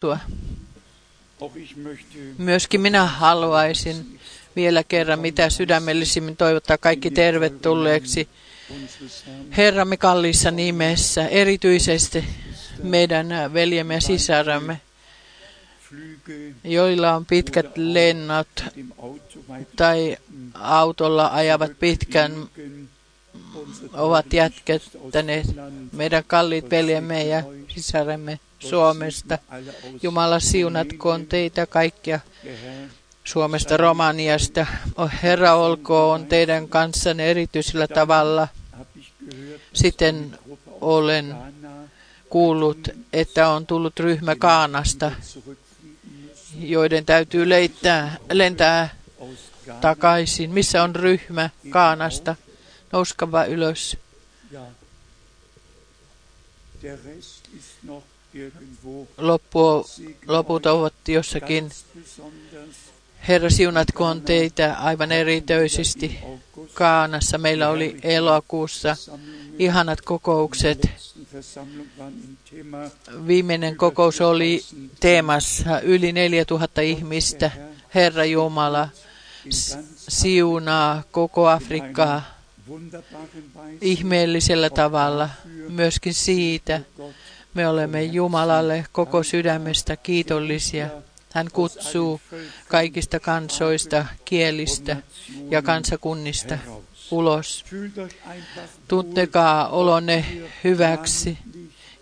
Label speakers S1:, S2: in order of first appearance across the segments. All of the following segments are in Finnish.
S1: tuo. Myöskin minä haluaisin vielä kerran mitä sydämellisimmin toivottaa kaikki tervetulleeksi Herramme kalliissa nimessä, erityisesti meidän veljemme ja sisaramme, joilla on pitkät lennot tai autolla ajavat pitkän, ovat jätkettäneet meidän kalliit veljemme ja sisaremme Suomesta. Jumala siunatkoon teitä kaikkia Suomesta, Romaniasta. Herra olkoon teidän kanssanne erityisellä tavalla. Sitten olen kuullut, että on tullut ryhmä Kaanasta, joiden täytyy leittää, lentää takaisin. Missä on ryhmä Kaanasta? Nouskava ylös. Loppu, loput ovat jossakin. Herra, siunatkoon teitä aivan erityisesti. Kaanassa meillä oli elokuussa ihanat kokoukset. Viimeinen kokous oli teemassa yli 4000 ihmistä. Herra Jumala siunaa koko Afrikkaa ihmeellisellä tavalla. Myöskin siitä me olemme Jumalalle koko sydämestä kiitollisia. Hän kutsuu kaikista kansoista, kielistä ja kansakunnista ulos. Tuntekaa olonne hyväksi,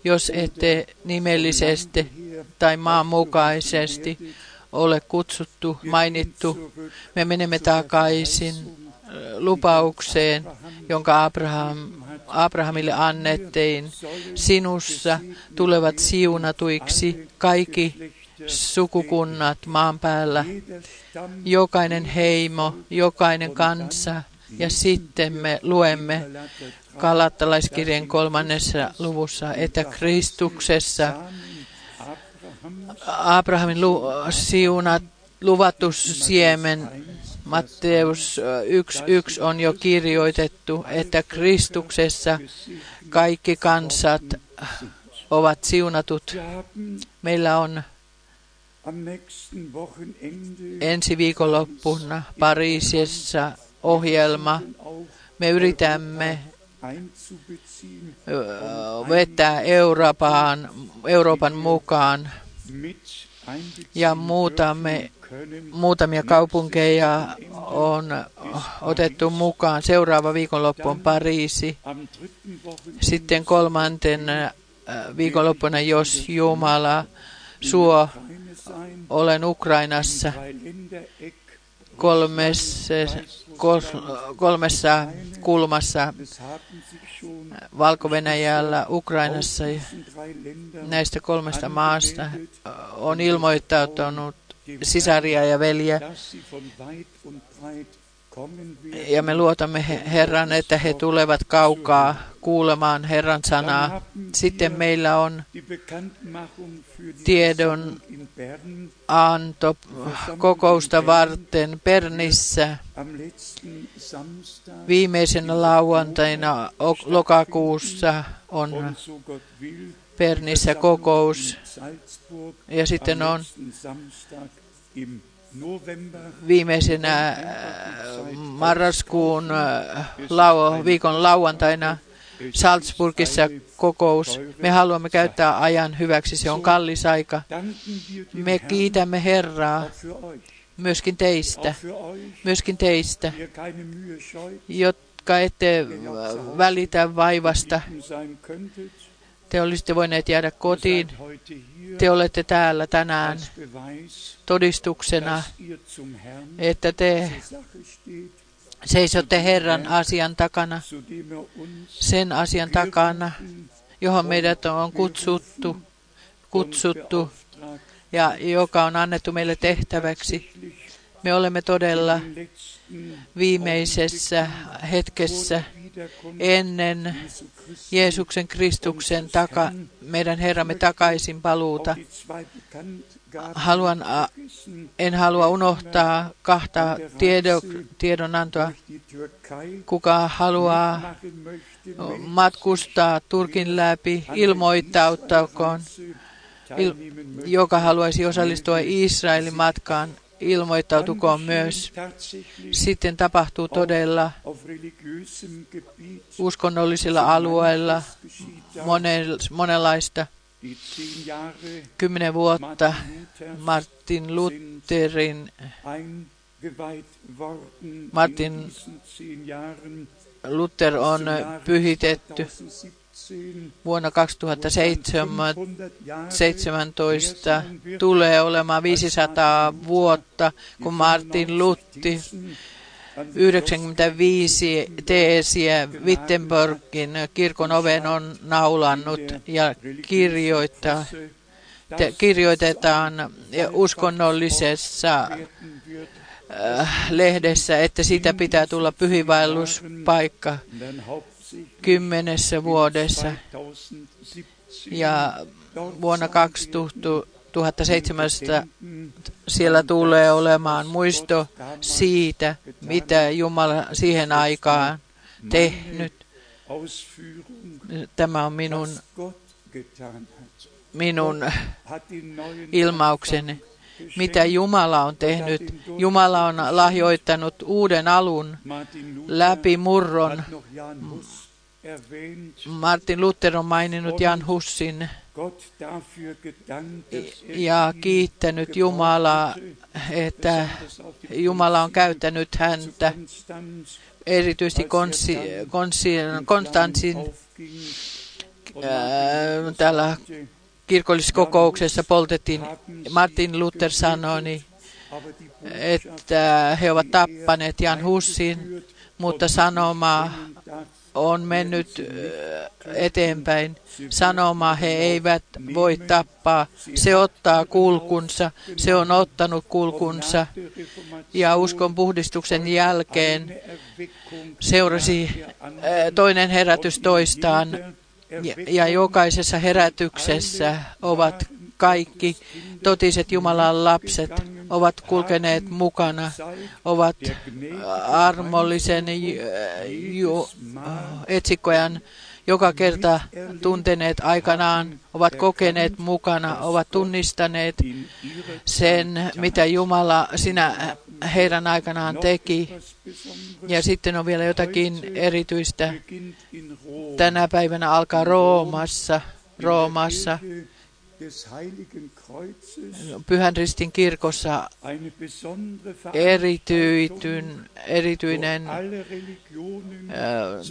S1: jos ette nimellisesti tai maanmukaisesti ole kutsuttu, mainittu. Me menemme takaisin lupaukseen, jonka Abraham, Abrahamille annettiin. Sinussa tulevat siunatuiksi kaikki sukukunnat maan päällä, jokainen heimo, jokainen kansa. Ja sitten me luemme Kalattalaiskirjan kolmannessa luvussa, että Kristuksessa Abrahamin lu, siunat, luvattu siemen Matteus 1.1 on jo kirjoitettu, että Kristuksessa kaikki kansat ovat siunatut. Meillä on ensi viikonloppuna Pariisissa ohjelma. Me yritämme vetää Euroopan, Euroopan mukaan ja muutamme, muutamia kaupunkeja on otettu mukaan. Seuraava viikonloppu on Pariisi. Sitten kolmanten viikonloppuna, jos Jumala suo, olen Ukrainassa kolmessa, kolmessa kulmassa valko Ukrainassa näistä kolmesta maasta on ilmoittautunut sisaria ja veljiä. Ja me luotamme Herran, että he tulevat kaukaa kuulemaan Herran sanaa. Sitten meillä on tiedon anto kokousta varten Pernissä viimeisenä lauantaina lokakuussa on Pernissä kokous ja sitten on viimeisenä äh, marraskuun äh, lau, viikon lauantaina Salzburgissa kokous. Me haluamme käyttää ajan hyväksi, se on kallis aika. Me kiitämme Herraa myöskin teistä, myöskin teistä, jotka ette välitä vaivasta. Te olisitte voineet jäädä kotiin. Te olette täällä tänään todistuksena, että te seisotte Herran asian takana, sen asian takana, johon meidät on kutsuttu, kutsuttu ja joka on annettu meille tehtäväksi. Me olemme todella viimeisessä hetkessä ennen Jeesuksen Kristuksen taka, meidän Herramme takaisin paluuta. Haluan, en halua unohtaa kahta tiedo, tiedonantoa. Kuka haluaa matkustaa Turkin läpi, ilmoittauttakoon joka haluaisi osallistua Israelin matkaan, ilmoittautukoon myös. Sitten tapahtuu todella uskonnollisilla alueilla monenlaista. Kymmenen vuotta Martin Lutherin Martin Luther on pyhitetty vuonna 2017 tulee olemaan 500 vuotta, kun Martin Lutti 95 teesiä Wittenbergin kirkon oven on naulannut ja kirjoittaa, te, kirjoitetaan uskonnollisessa äh, lehdessä, että siitä pitää tulla pyhivaelluspaikka kymmenessä vuodessa. Ja vuonna 2017 siellä tulee olemaan muisto siitä, mitä Jumala siihen aikaan tehnyt. Tämä on minun, minun ilmaukseni mitä Jumala on tehnyt. Jumala on lahjoittanut uuden alun läpi murron. Martin Luther on maininnut Jan Hussin ja kiittänyt Jumalaa, että Jumala on käyttänyt häntä erityisesti Konstantsin ää, tällä kirkolliskokouksessa poltettiin, Martin Luther sanoi, että he ovat tappaneet Jan Hussin, mutta sanoma on mennyt eteenpäin. Sanoma he eivät voi tappaa. Se ottaa kulkunsa. Se on ottanut kulkunsa. Ja uskon puhdistuksen jälkeen seurasi toinen herätys toistaan ja, ja jokaisessa herätyksessä ovat kaikki. Totiset Jumalan lapset ovat kulkeneet mukana, ovat armollisen etsikkojan joka kerta tunteneet aikanaan, ovat kokeneet mukana, ovat tunnistaneet sen, mitä Jumala sinä heidän aikanaan teki. Ja sitten on vielä jotakin erityistä. Tänä päivänä alkaa Roomassa, Roomassa Pyhän Ristin kirkossa erityityn, erityinen,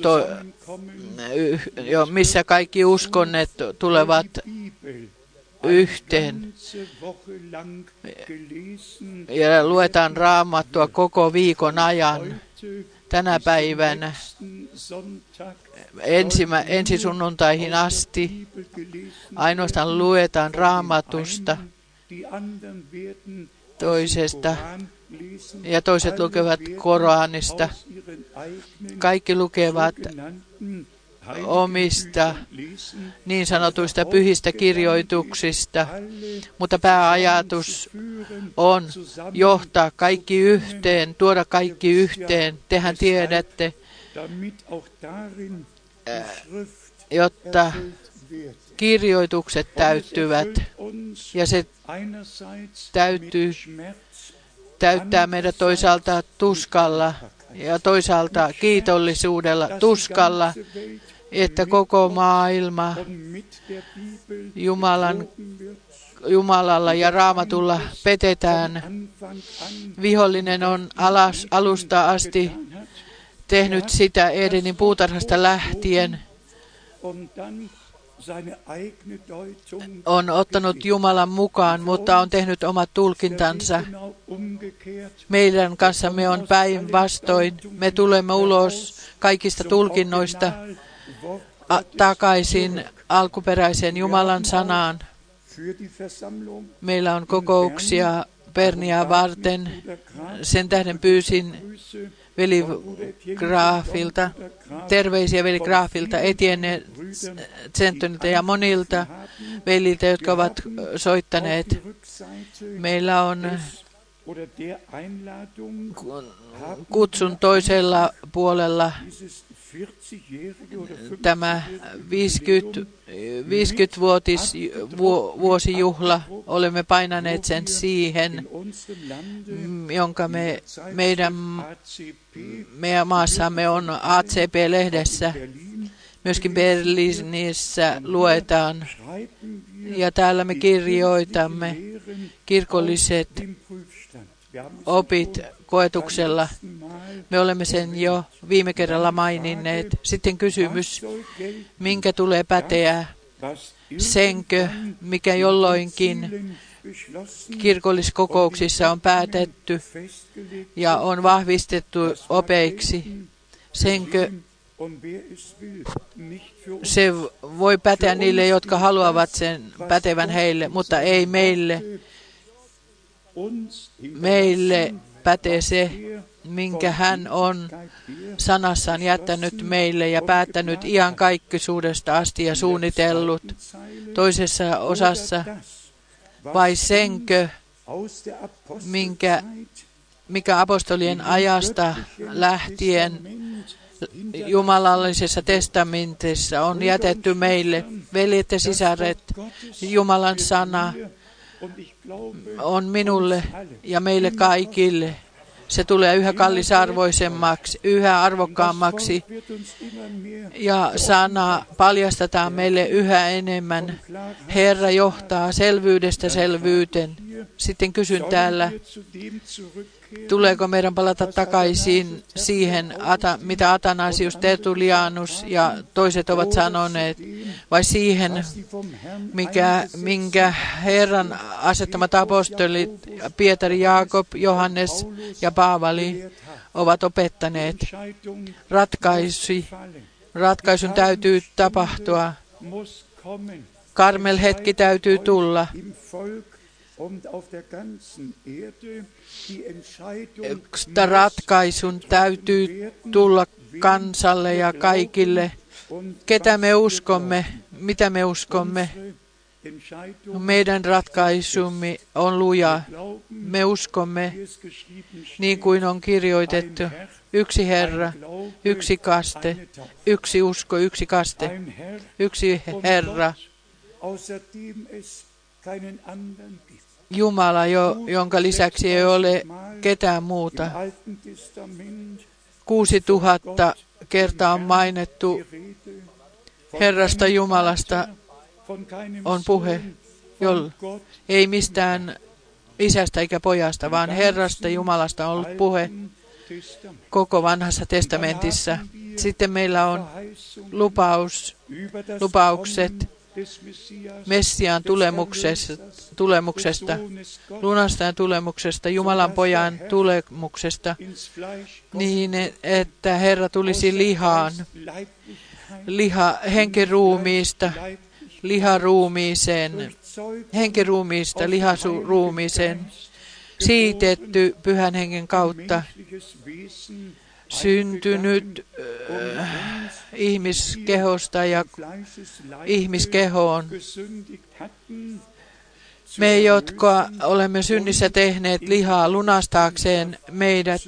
S1: to, jo, missä kaikki uskonnet tulevat yhteen. ja luetaan raamattua koko viikon ajan. Tänä päivänä ensimä, ensi sunnuntaihin asti ainoastaan luetaan raamatusta toisesta ja toiset lukevat Koranista. Kaikki lukevat omista niin sanotuista pyhistä kirjoituksista, mutta pääajatus on johtaa kaikki yhteen, tuoda kaikki yhteen. Tehän tiedätte, jotta kirjoitukset täyttyvät. ja se täytyy täyttää meidät toisaalta tuskalla ja toisaalta kiitollisuudella tuskalla, että koko maailma Jumalan, Jumalalla ja raamatulla petetään. Vihollinen on alas, alusta asti tehnyt sitä Edenin puutarhasta lähtien. On ottanut Jumalan mukaan, mutta on tehnyt omat tulkintansa. Meidän kanssamme on päinvastoin. Me tulemme ulos kaikista tulkinnoista takaisin alkuperäiseen Jumalan sanaan. Meillä on kokouksia Pernia varten. Sen tähden pyysin veli Graafilta, terveisiä veli Graafilta, Etienne Zentonilta ja monilta veliltä, jotka ovat soittaneet. Meillä on kutsun toisella puolella tämä 50, 50-vuotis vuosijuhla, olemme painaneet sen siihen, jonka me, meidän, meidän maassamme on ACP-lehdessä. Myöskin Berliinissä luetaan. ja täällä me kirjoitamme kirkolliset opit koetuksella. Me olemme sen jo viime kerralla maininneet. Sitten kysymys, minkä tulee päteä, senkö, mikä jolloinkin kirkolliskokouksissa on päätetty ja on vahvistettu opeiksi, senkö se voi päteä niille, jotka haluavat sen pätevän heille, mutta ei meille. Meille pätee se, minkä hän on sanassaan jättänyt meille ja päättänyt kaikkisuudesta asti ja suunnitellut toisessa osassa, vai senkö, minkä, mikä apostolien ajasta lähtien jumalallisessa testamentissa on jätetty meille, veljet ja sisaret, Jumalan sana on minulle ja meille kaikille. Se tulee yhä kallisarvoisemmaksi, yhä arvokkaammaksi ja sana paljastetaan meille yhä enemmän. Herra johtaa selvyydestä selvyyteen. Sitten kysyn täällä, Tuleeko meidän palata takaisin siihen, mitä Atanasius Tertulianus ja toiset ovat sanoneet, vai siihen, mikä, minkä Herran asettamat apostolit Pietari, Jaakob, Johannes ja Paavali ovat opettaneet? Ratkaisu, ratkaisun täytyy tapahtua. Karmel hetki täytyy tulla ratkaisun täytyy tulla kansalle ja kaikille. Ketä me uskomme, mitä me uskomme. Meidän ratkaisumme on luja. Me uskomme, niin kuin on kirjoitettu, yksi Herra, yksi kaste, yksi usko, yksi kaste, yksi Herra, Jumala, jo, jonka lisäksi ei ole ketään muuta. Kuusi tuhatta kertaa on mainittu Herrasta Jumalasta on puhe, jolla ei mistään isästä eikä pojasta, vaan Herrasta Jumalasta on ollut puhe koko vanhassa testamentissa. Sitten meillä on lupaus, lupaukset Messiaan tulemuksesta, tulemuksesta, lunastajan tulemuksesta, Jumalan pojan tulemuksesta, niin että Herra tulisi lihaan, liha, henkiruumiista, liharuumiiseen, henkiruumiista liharuumiiseen, siitetty pyhän hengen kautta, syntynyt äh, ihmiskehosta ja ihmiskehoon. Me, jotka olemme synnissä tehneet lihaa lunastaakseen meidät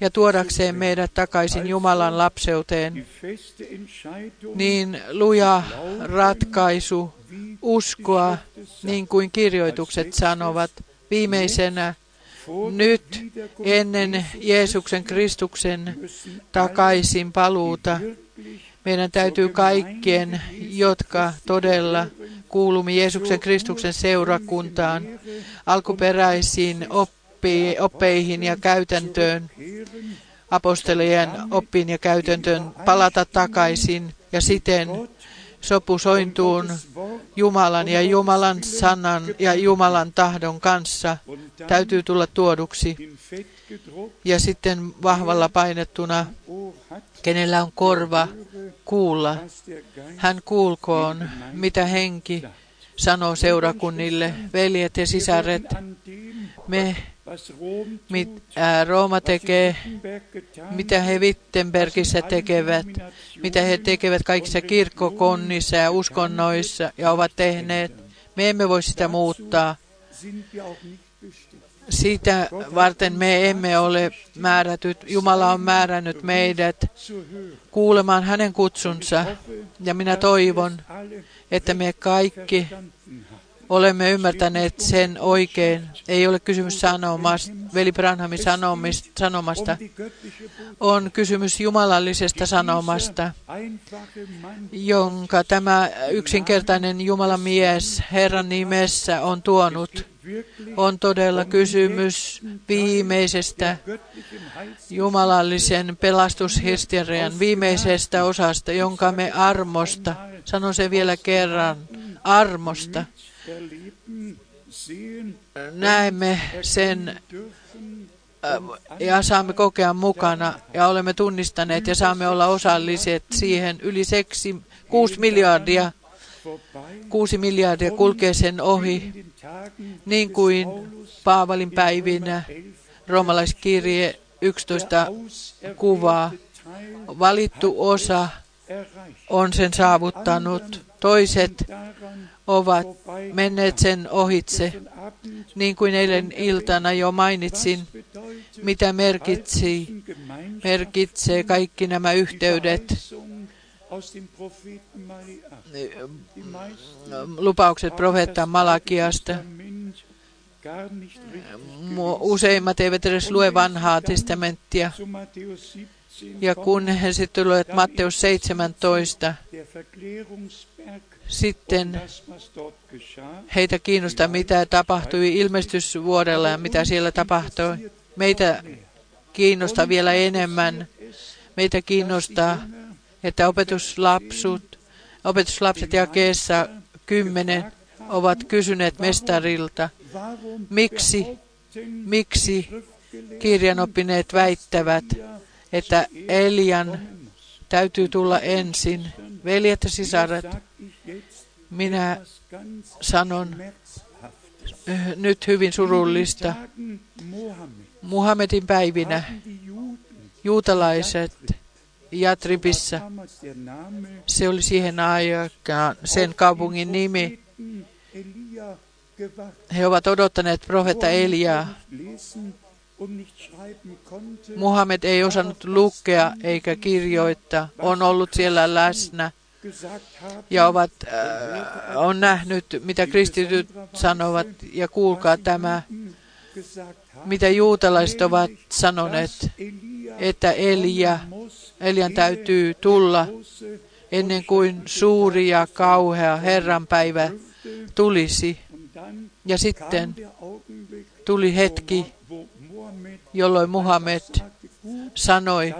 S1: ja tuodakseen meidät takaisin Jumalan lapseuteen, niin luja ratkaisu uskoa, niin kuin kirjoitukset sanovat, viimeisenä nyt ennen Jeesuksen Kristuksen takaisin paluuta. Meidän täytyy kaikkien, jotka todella kuulumme Jeesuksen Kristuksen seurakuntaan, alkuperäisiin oppi, oppeihin ja käytäntöön, apostolien oppiin ja käytäntöön palata takaisin ja siten sopusointuun Jumalan ja Jumalan sanan ja Jumalan tahdon kanssa täytyy tulla tuoduksi. Ja sitten vahvalla painettuna, kenellä on korva kuulla, hän kuulkoon, mitä henki sanoo seurakunnille, veljet ja sisaret. Me mit, ää, Rooma tekee, mitä he Wittenbergissä tekevät, mitä he tekevät kaikissa kirkkokonnissa ja uskonnoissa ja ovat tehneet. Me emme voi sitä muuttaa. Sitä varten me emme ole määrätyt. Jumala on määrännyt meidät kuulemaan hänen kutsunsa. Ja minä toivon, että me kaikki olemme ymmärtäneet sen oikein. Ei ole kysymys sanomasta, veli Branhamin sanomasta. On kysymys jumalallisesta sanomasta, jonka tämä yksinkertainen Jumalan mies Herran nimessä on tuonut. On todella kysymys viimeisestä jumalallisen pelastushistorian viimeisestä osasta, jonka me armosta, sanon se vielä kerran, armosta, näemme sen ja saamme kokea mukana ja olemme tunnistaneet ja saamme olla osalliset siihen yli seksi, kuusi miljardia, kuusi miljardia kulkee sen ohi, niin kuin Paavalin päivinä roomalaiskirje 11 kuvaa. Valittu osa on sen saavuttanut. Toiset ovat menneet sen ohitse. Niin kuin eilen iltana jo mainitsin, mitä merkitsi, merkitsee kaikki nämä yhteydet, lupaukset profeetta Malakiasta. Useimmat eivät edes lue vanhaa testamenttia. Ja kun he sitten tulevat Matteus 17, sitten heitä kiinnostaa, mitä tapahtui ilmestysvuodella ja mitä siellä tapahtui. Meitä kiinnostaa vielä enemmän. Meitä kiinnostaa, että opetuslapsut, opetuslapset jakeessa kymmenen ovat kysyneet mestarilta, miksi, miksi kirjanoppineet väittävät, että Elian täytyy tulla ensin. Veljet ja sisaret, minä sanon nyt hyvin surullista. Muhammedin päivinä juutalaiset Jatribissa, se oli siihen aikaan sen kaupungin nimi, he ovat odottaneet profetta Eliaa. Muhammed ei osannut lukea eikä kirjoittaa, on ollut siellä läsnä ja ovat, äh, on nähnyt, mitä kristityt sanovat, ja kuulkaa tämä, mitä juutalaiset ovat sanoneet, että Elia, Elian täytyy tulla ennen kuin suuri ja kauhea Herran päivä tulisi. Ja sitten tuli hetki, jolloin Muhammed sanoi,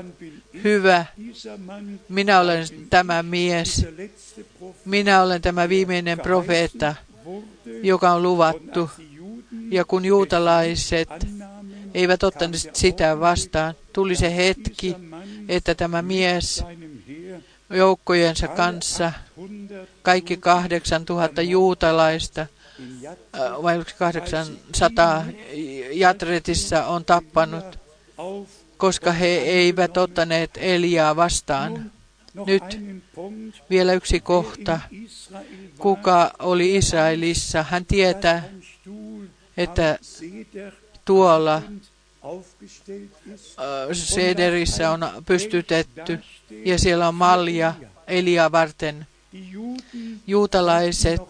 S1: hyvä, minä olen tämä mies, minä olen tämä viimeinen profeetta, joka on luvattu. Ja kun juutalaiset eivät ottaneet sitä vastaan, tuli se hetki, että tämä mies joukkojensa kanssa, kaikki 8000 juutalaista, äh, vai 800 Jatretissa on tappanut koska he eivät ottaneet Eliaa vastaan. Nyt vielä yksi kohta. Kuka oli Israelissa? Hän tietää, että tuolla äh, Sederissä on pystytetty ja siellä on malja Elia varten. Juutalaiset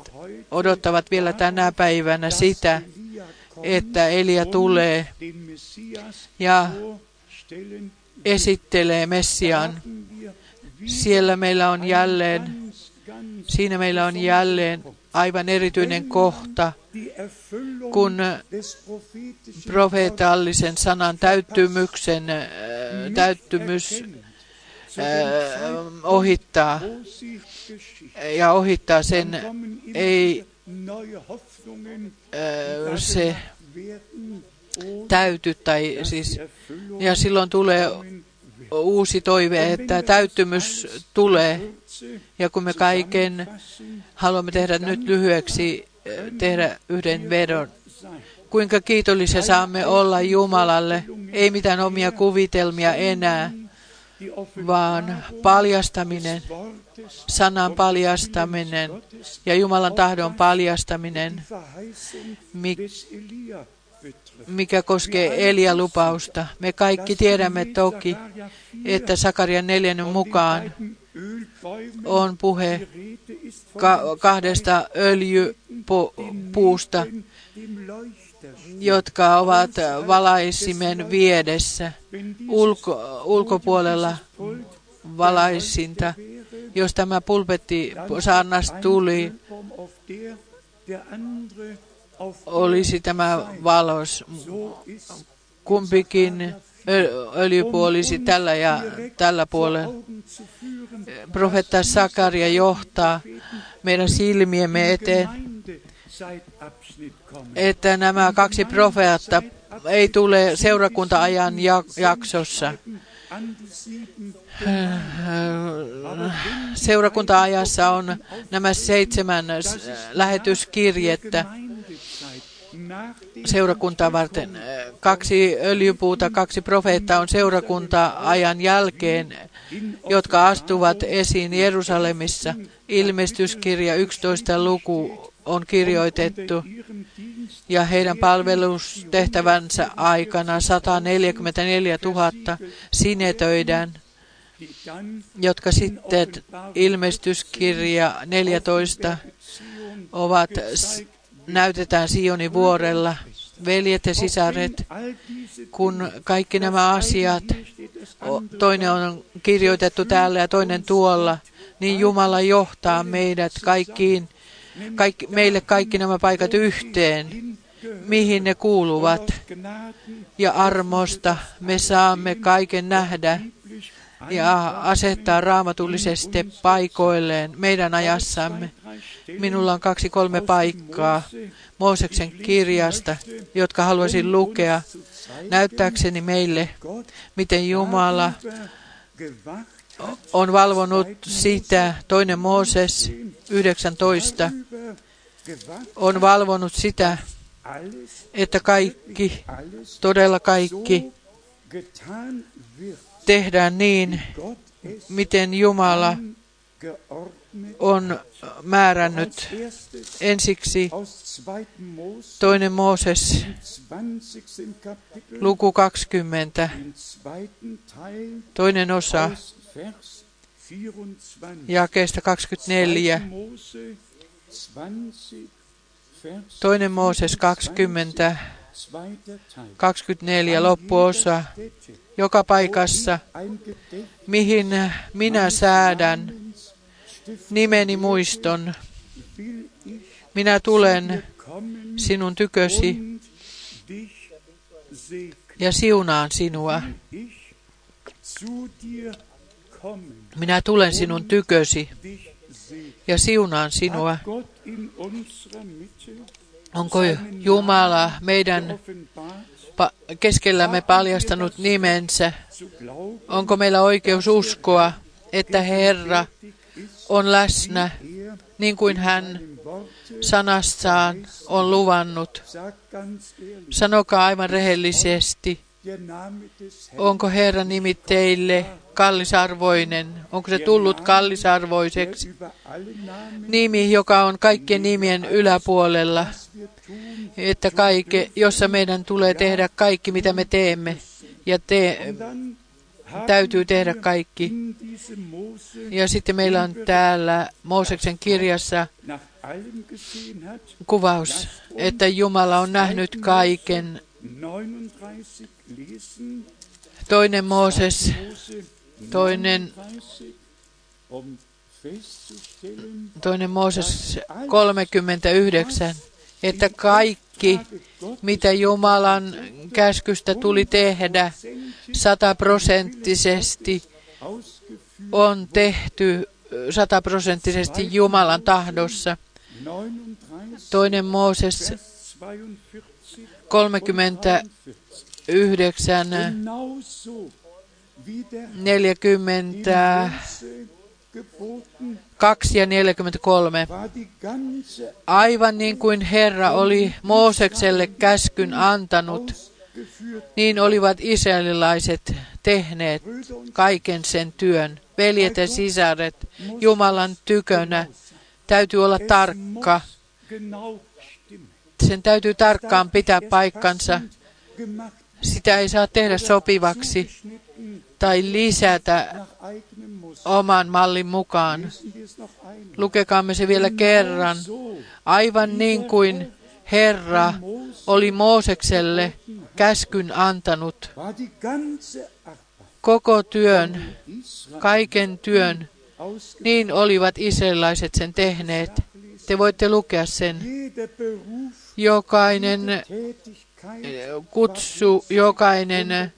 S1: odottavat vielä tänä päivänä sitä, että Elia tulee ja esittelee Messian. Siellä meillä on jälleen, siinä meillä on jälleen aivan erityinen kohta, kun profeetallisen sanan täyttymyksen äh, täyttymys äh, ohittaa. ja ohittaa sen, ei äh, se täyty, tai siis, ja silloin tulee uusi toive, että täyttymys tulee. Ja kun me kaiken haluamme tehdä nyt lyhyeksi, tehdä yhden vedon, kuinka kiitollisia saamme olla Jumalalle, ei mitään omia kuvitelmia enää, vaan paljastaminen, sanan paljastaminen ja Jumalan tahdon paljastaminen, mikä koskee Elia-lupausta. Me kaikki tiedämme toki, että Sakarian neljännen mukaan on puhe ka- kahdesta öljypuusta, jotka ovat valaisimen viedessä ulko- ulkopuolella valaisinta. Jos tämä pulpetti saarnas tuli, olisi tämä valos. Kumpikin öljypuu olisi tällä ja tällä puolella. Profetta Sakaria johtaa meidän silmiemme eteen, että nämä kaksi profeetta ei tule seurakunta-ajan jaksossa. Seurakunta-ajassa on nämä seitsemän lähetyskirjettä seurakuntaa varten. Kaksi öljypuuta, kaksi profeettaa on seurakunta-ajan jälkeen, jotka astuvat esiin Jerusalemissa. Ilmestyskirja 11 luku on kirjoitettu ja heidän palvelustehtävänsä aikana 144 000 sinetöidään, jotka sitten ilmestyskirja 14 ovat näytetään Sionin vuorella. Veljet ja sisaret, kun kaikki nämä asiat, toinen on kirjoitettu täällä ja toinen tuolla, niin Jumala johtaa meidät kaikkiin, kaikki, meille kaikki nämä paikat yhteen, mihin ne kuuluvat. Ja armosta me saamme kaiken nähdä ja asettaa raamatullisesti paikoilleen meidän ajassamme. Minulla on kaksi kolme paikkaa Mooseksen kirjasta, jotka haluaisin lukea näyttääkseni meille, miten Jumala on valvonut sitä, toinen Mooses 19, on valvonut sitä, että kaikki, todella kaikki, tehdään niin, miten Jumala on määrännyt ensiksi toinen Mooses, luku 20, toinen osa, jakeesta 24, toinen Mooses 20, 24 loppuosa, joka paikassa, mihin minä säädän nimeni muiston. Minä tulen sinun tykösi ja siunaan sinua. Minä tulen sinun tykösi ja siunaan sinua. Onko Jumala meidän keskellämme paljastanut nimensä? Onko meillä oikeus uskoa, että Herra on läsnä, niin kuin hän sanassaan on luvannut. Sanokaa aivan rehellisesti, onko Herran nimi teille kallisarvoinen? Onko se tullut kallisarvoiseksi? Nimi, joka on kaikkien nimien yläpuolella, että kaikke, jossa meidän tulee tehdä kaikki, mitä me teemme, ja te, täytyy tehdä kaikki. Ja sitten meillä on täällä Mooseksen kirjassa kuvaus, että Jumala on nähnyt kaiken. Toinen Mooses, toinen, toinen Mooses 39, että kaikki, mitä Jumalan käskystä tuli tehdä sataprosenttisesti, on tehty sataprosenttisesti Jumalan tahdossa. Toinen Mooses 39, 40, 2 ja 43. Aivan niin kuin Herra oli Moosekselle käskyn antanut, niin olivat israelilaiset tehneet kaiken sen työn. Veljet ja sisaret, Jumalan tykönä täytyy olla tarkka. sen täytyy tarkkaan pitää paikkansa. Sitä ei saa tehdä sopivaksi tai lisätä oman mallin mukaan. Lukekaamme se vielä kerran. Aivan niin kuin Herra oli Moosekselle käskyn antanut koko työn, kaiken työn, niin olivat israelaiset sen tehneet. Te voitte lukea sen. Jokainen kutsu, jokainen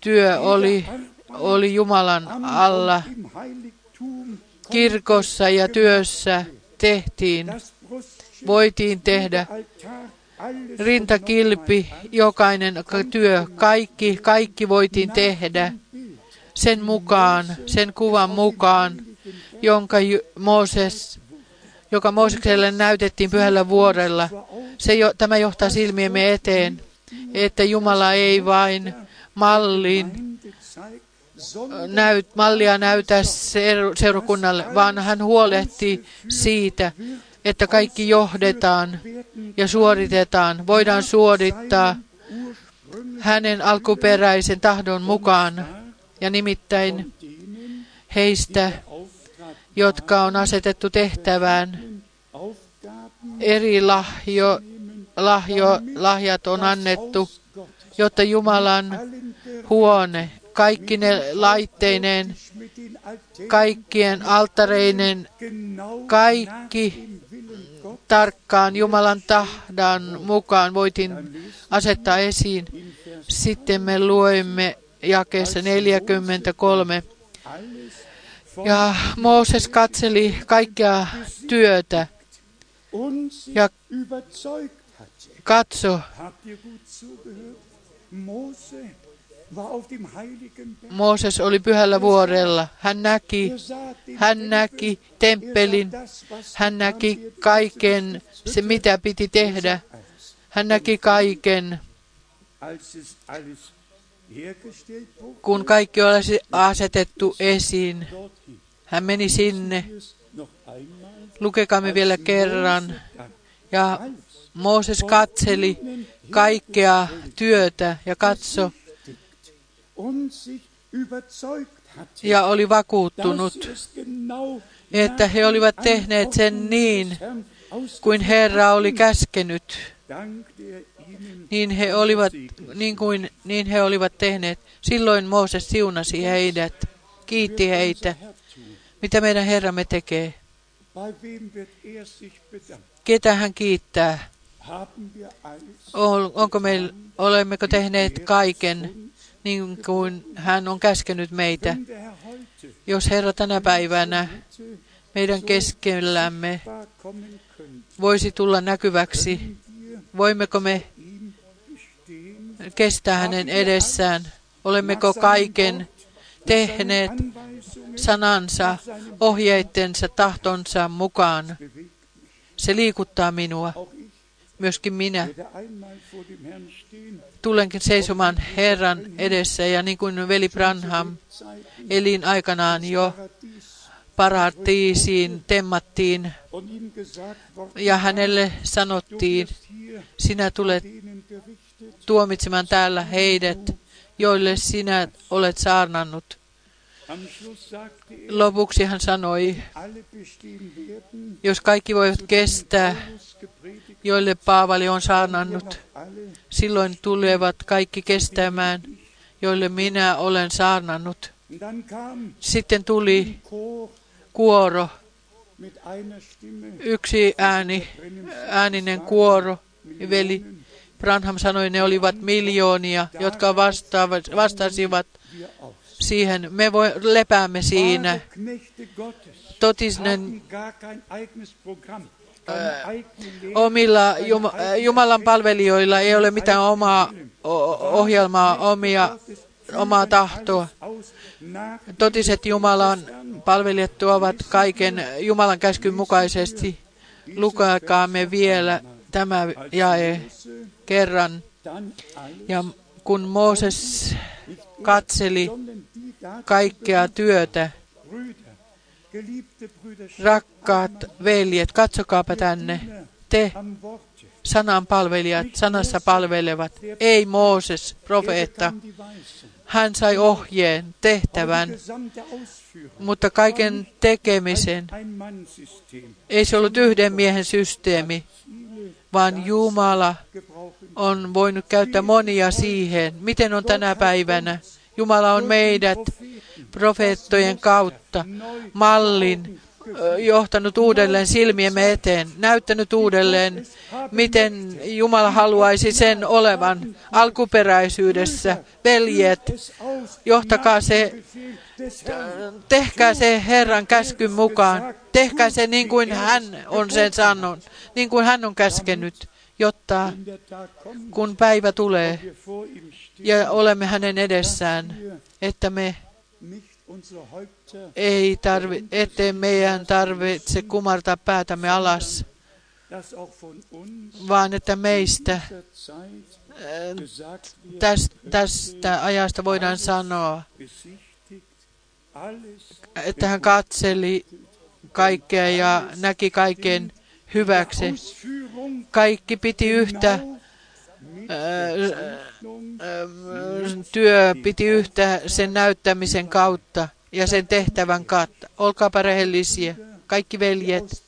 S1: työ oli, oli Jumalan alla. Kirkossa ja työssä tehtiin, voitiin tehdä rintakilpi, jokainen työ, kaikki, kaikki voitiin tehdä sen mukaan, sen kuvan mukaan, jonka Mooses, joka Moosekselle näytettiin pyhällä vuorella. Se jo, tämä johtaa silmiemme eteen, että Jumala ei vain mallin näyt, mallia näytä seurakunnalle, vaan hän huolehtii siitä, että kaikki johdetaan ja suoritetaan, voidaan suorittaa hänen alkuperäisen tahdon mukaan, ja nimittäin heistä, jotka on asetettu tehtävään, eri lahjo, lahjo, lahjat on annettu, jotta Jumalan huone, kaikki ne laitteineen, kaikkien alttareinen, kaikki tarkkaan Jumalan tahdan mukaan voitiin asettaa esiin. Sitten me luemme jakeessa 43. Ja Mooses katseli kaikkea työtä ja katso, Mooses oli pyhällä vuorella. Hän näki, hän näki temppelin, hän näki kaiken se, mitä piti tehdä. Hän näki kaiken. Kun kaikki olisi asetettu esiin, hän meni sinne. Lukekaamme vielä kerran. Ja Mooses katseli kaikkea työtä ja katso, ja oli vakuuttunut, että he olivat tehneet sen niin, kuin Herra oli käskenyt. Niin he olivat, niin kuin niin he olivat tehneet. Silloin Mooses siunasi heidät, kiitti heitä. Mitä meidän Herramme tekee? Ketä hän kiittää? Onko meillä, olemmeko tehneet kaiken niin kuin hän on käskenyt meitä. Jos Herra tänä päivänä meidän keskellämme voisi tulla näkyväksi, voimmeko me kestää hänen edessään? Olemmeko kaiken tehneet sanansa, ohjeittensa, tahtonsa mukaan? Se liikuttaa minua, myöskin minä tulenkin seisomaan Herran edessä ja niin kuin veli Branham elin aikanaan jo paratiisiin temmattiin ja hänelle sanottiin, sinä tulet tuomitsemaan täällä heidät, joille sinä olet saarnannut. Lopuksi hän sanoi, jos kaikki voivat kestää, joille Paavali on saarnannut, silloin tulevat kaikki kestämään, joille minä olen saarnannut. Sitten tuli kuoro, yksi ääni, ääninen kuoro, veli Branham sanoi, ne olivat miljoonia, jotka vastasivat siihen. Me voi, lepäämme siinä. Totisen omilla Jumalan palvelijoilla ei ole mitään omaa ohjelmaa, omia, omaa tahtoa. Totiset Jumalan palvelijat tuovat kaiken Jumalan käskyn mukaisesti. Lukakaamme vielä tämä jae kerran. Ja kun Mooses katseli kaikkea työtä, Rakkaat veljet, katsokaapa tänne. te sanan palvelijat, sanassa palvelevat, ei Mooses, profeetta. Hän sai ohjeen, tehtävän, mutta kaiken tekemisen ei se ollut yhden miehen systeemi, vaan Jumala on voinut käyttää monia siihen. Miten on tänä päivänä? Jumala on meidät profeettojen kautta mallin johtanut uudelleen silmiemme eteen, näyttänyt uudelleen, miten Jumala haluaisi sen olevan alkuperäisyydessä. Veljet, johtakaa se, tehkää se Herran käskyn mukaan. Tehkää se niin kuin hän on sen sanonut, niin kuin hän on käskenyt, jotta kun päivä tulee ja olemme hänen edessään, että me ei tarvi, ettei meidän tarvitse kumartaa päätämme alas, vaan että meistä tästä, tästä ajasta voidaan sanoa, että hän katseli kaikkea ja näki kaiken hyväksi. Kaikki piti yhtä työ piti yhtä sen näyttämisen kautta ja sen tehtävän kautta. Olkaapa rehellisiä, kaikki veljet,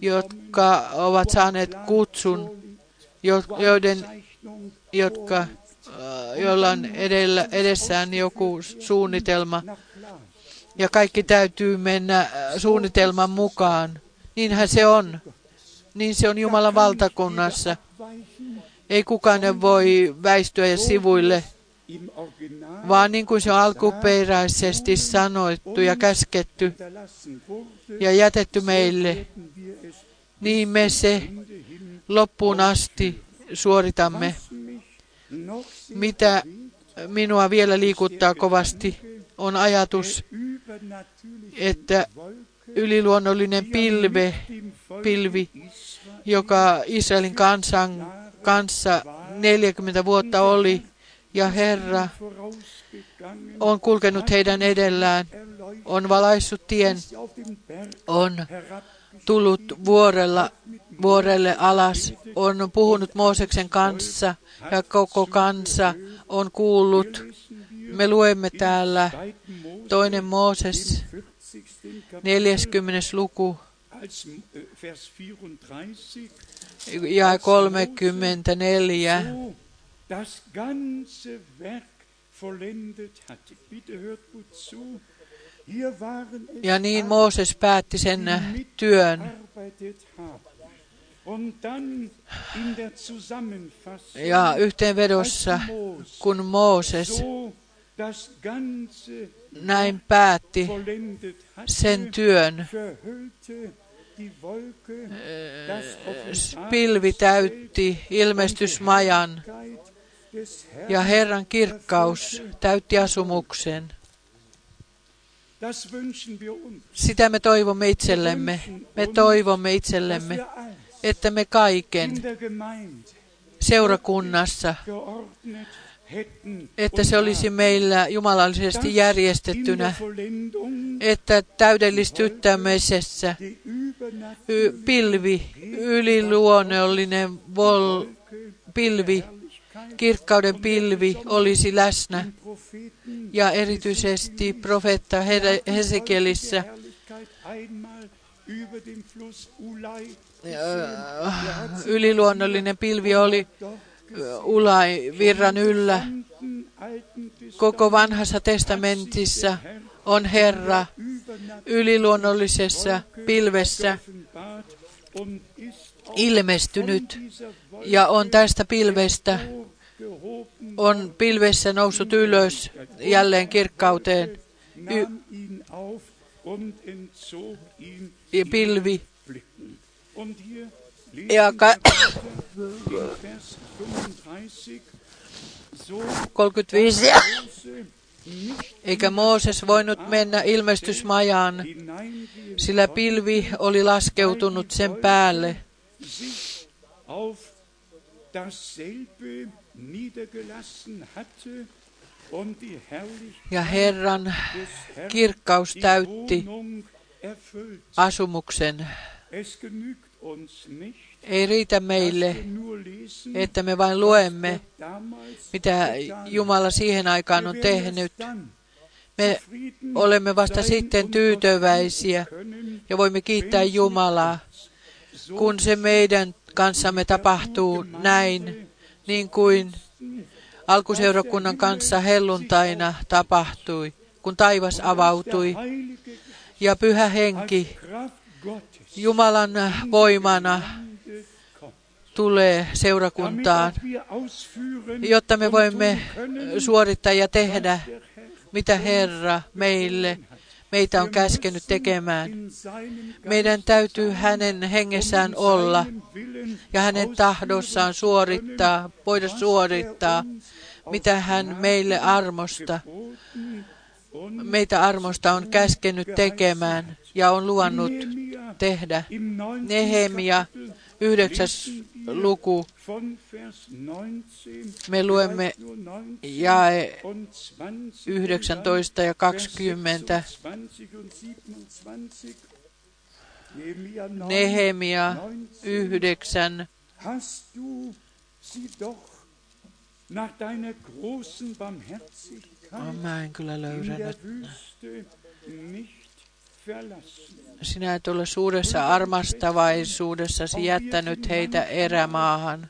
S1: jotka ovat saaneet kutsun, joiden, jotka, joilla on edellä, edessään joku suunnitelma, ja kaikki täytyy mennä suunnitelman mukaan. Niinhän se on. Niin se on Jumalan valtakunnassa. Ei kukaan voi väistyä sivuille, vaan niin kuin se on alkuperäisesti sanoittu ja käsketty ja jätetty meille, niin me se loppuun asti suoritamme. Mitä minua vielä liikuttaa kovasti, on ajatus, että yliluonnollinen pilve, pilvi, joka Israelin kansan kanssa 40 vuotta oli, ja Herra on kulkenut heidän edellään, on valaissut tien, on tullut vuorella, vuorelle alas, on puhunut Mooseksen kanssa, ja koko kansa on kuullut. Me luemme täällä toinen Mooses, 40. luku, ja 34.
S2: Das ganze Werk vollendet hatte. Bitte hört gut zu.
S1: Ja niin Mooses päätti sen työn. Ja yhteenvedossa, kun Mooses näin päätti sen työn, pilvi täytti ilmestysmajan ja Herran kirkkaus täytti asumuksen. Sitä me toivomme itsellemme. Me toivomme itsellemme, että me kaiken seurakunnassa että se olisi meillä jumalallisesti järjestettynä, että täydellistyttämisessä pilvi, yliluonnollinen vol, pilvi, kirkkauden pilvi olisi läsnä. Ja erityisesti profeetta Hesekielissä yliluonnollinen pilvi oli Ulai virran yllä. Koko vanhassa testamentissa on Herra yliluonnollisessa pilvessä ilmestynyt ja on tästä pilvestä on pilvessä noussut ylös jälleen kirkkauteen. Y- ja pilvi. Ja ka- 35. Eikä Mooses voinut mennä ilmestysmajaan, sillä pilvi oli laskeutunut sen päälle. Ja Herran kirkkaus täytti asumuksen. Ei riitä meille, että me vain luemme, mitä Jumala siihen aikaan on tehnyt. Me olemme vasta sitten tyytyväisiä ja voimme kiittää Jumalaa, kun se meidän kanssamme tapahtuu näin, niin kuin alkuseurakunnan kanssa helluntaina tapahtui, kun taivas avautui ja pyhä henki Jumalan voimana tulee seurakuntaan, jotta me voimme suorittaa ja tehdä, mitä Herra meille meitä on käskenyt tekemään. Meidän täytyy hänen hengessään olla ja hänen tahdossaan suorittaa, voida suorittaa, mitä hän meille armosta, meitä armosta on käskenyt tekemään ja on luvannut tehdä. Nehemia, yhdeksäs luku. Me luemme jae 19 ja 20. Nehemia 9.
S2: nach deiner großen Barmherzigkeit
S1: Oh, mä en kyllä löydä nyt. Sinä et ole suuressa armastavaisuudessasi jättänyt heitä erämaahan.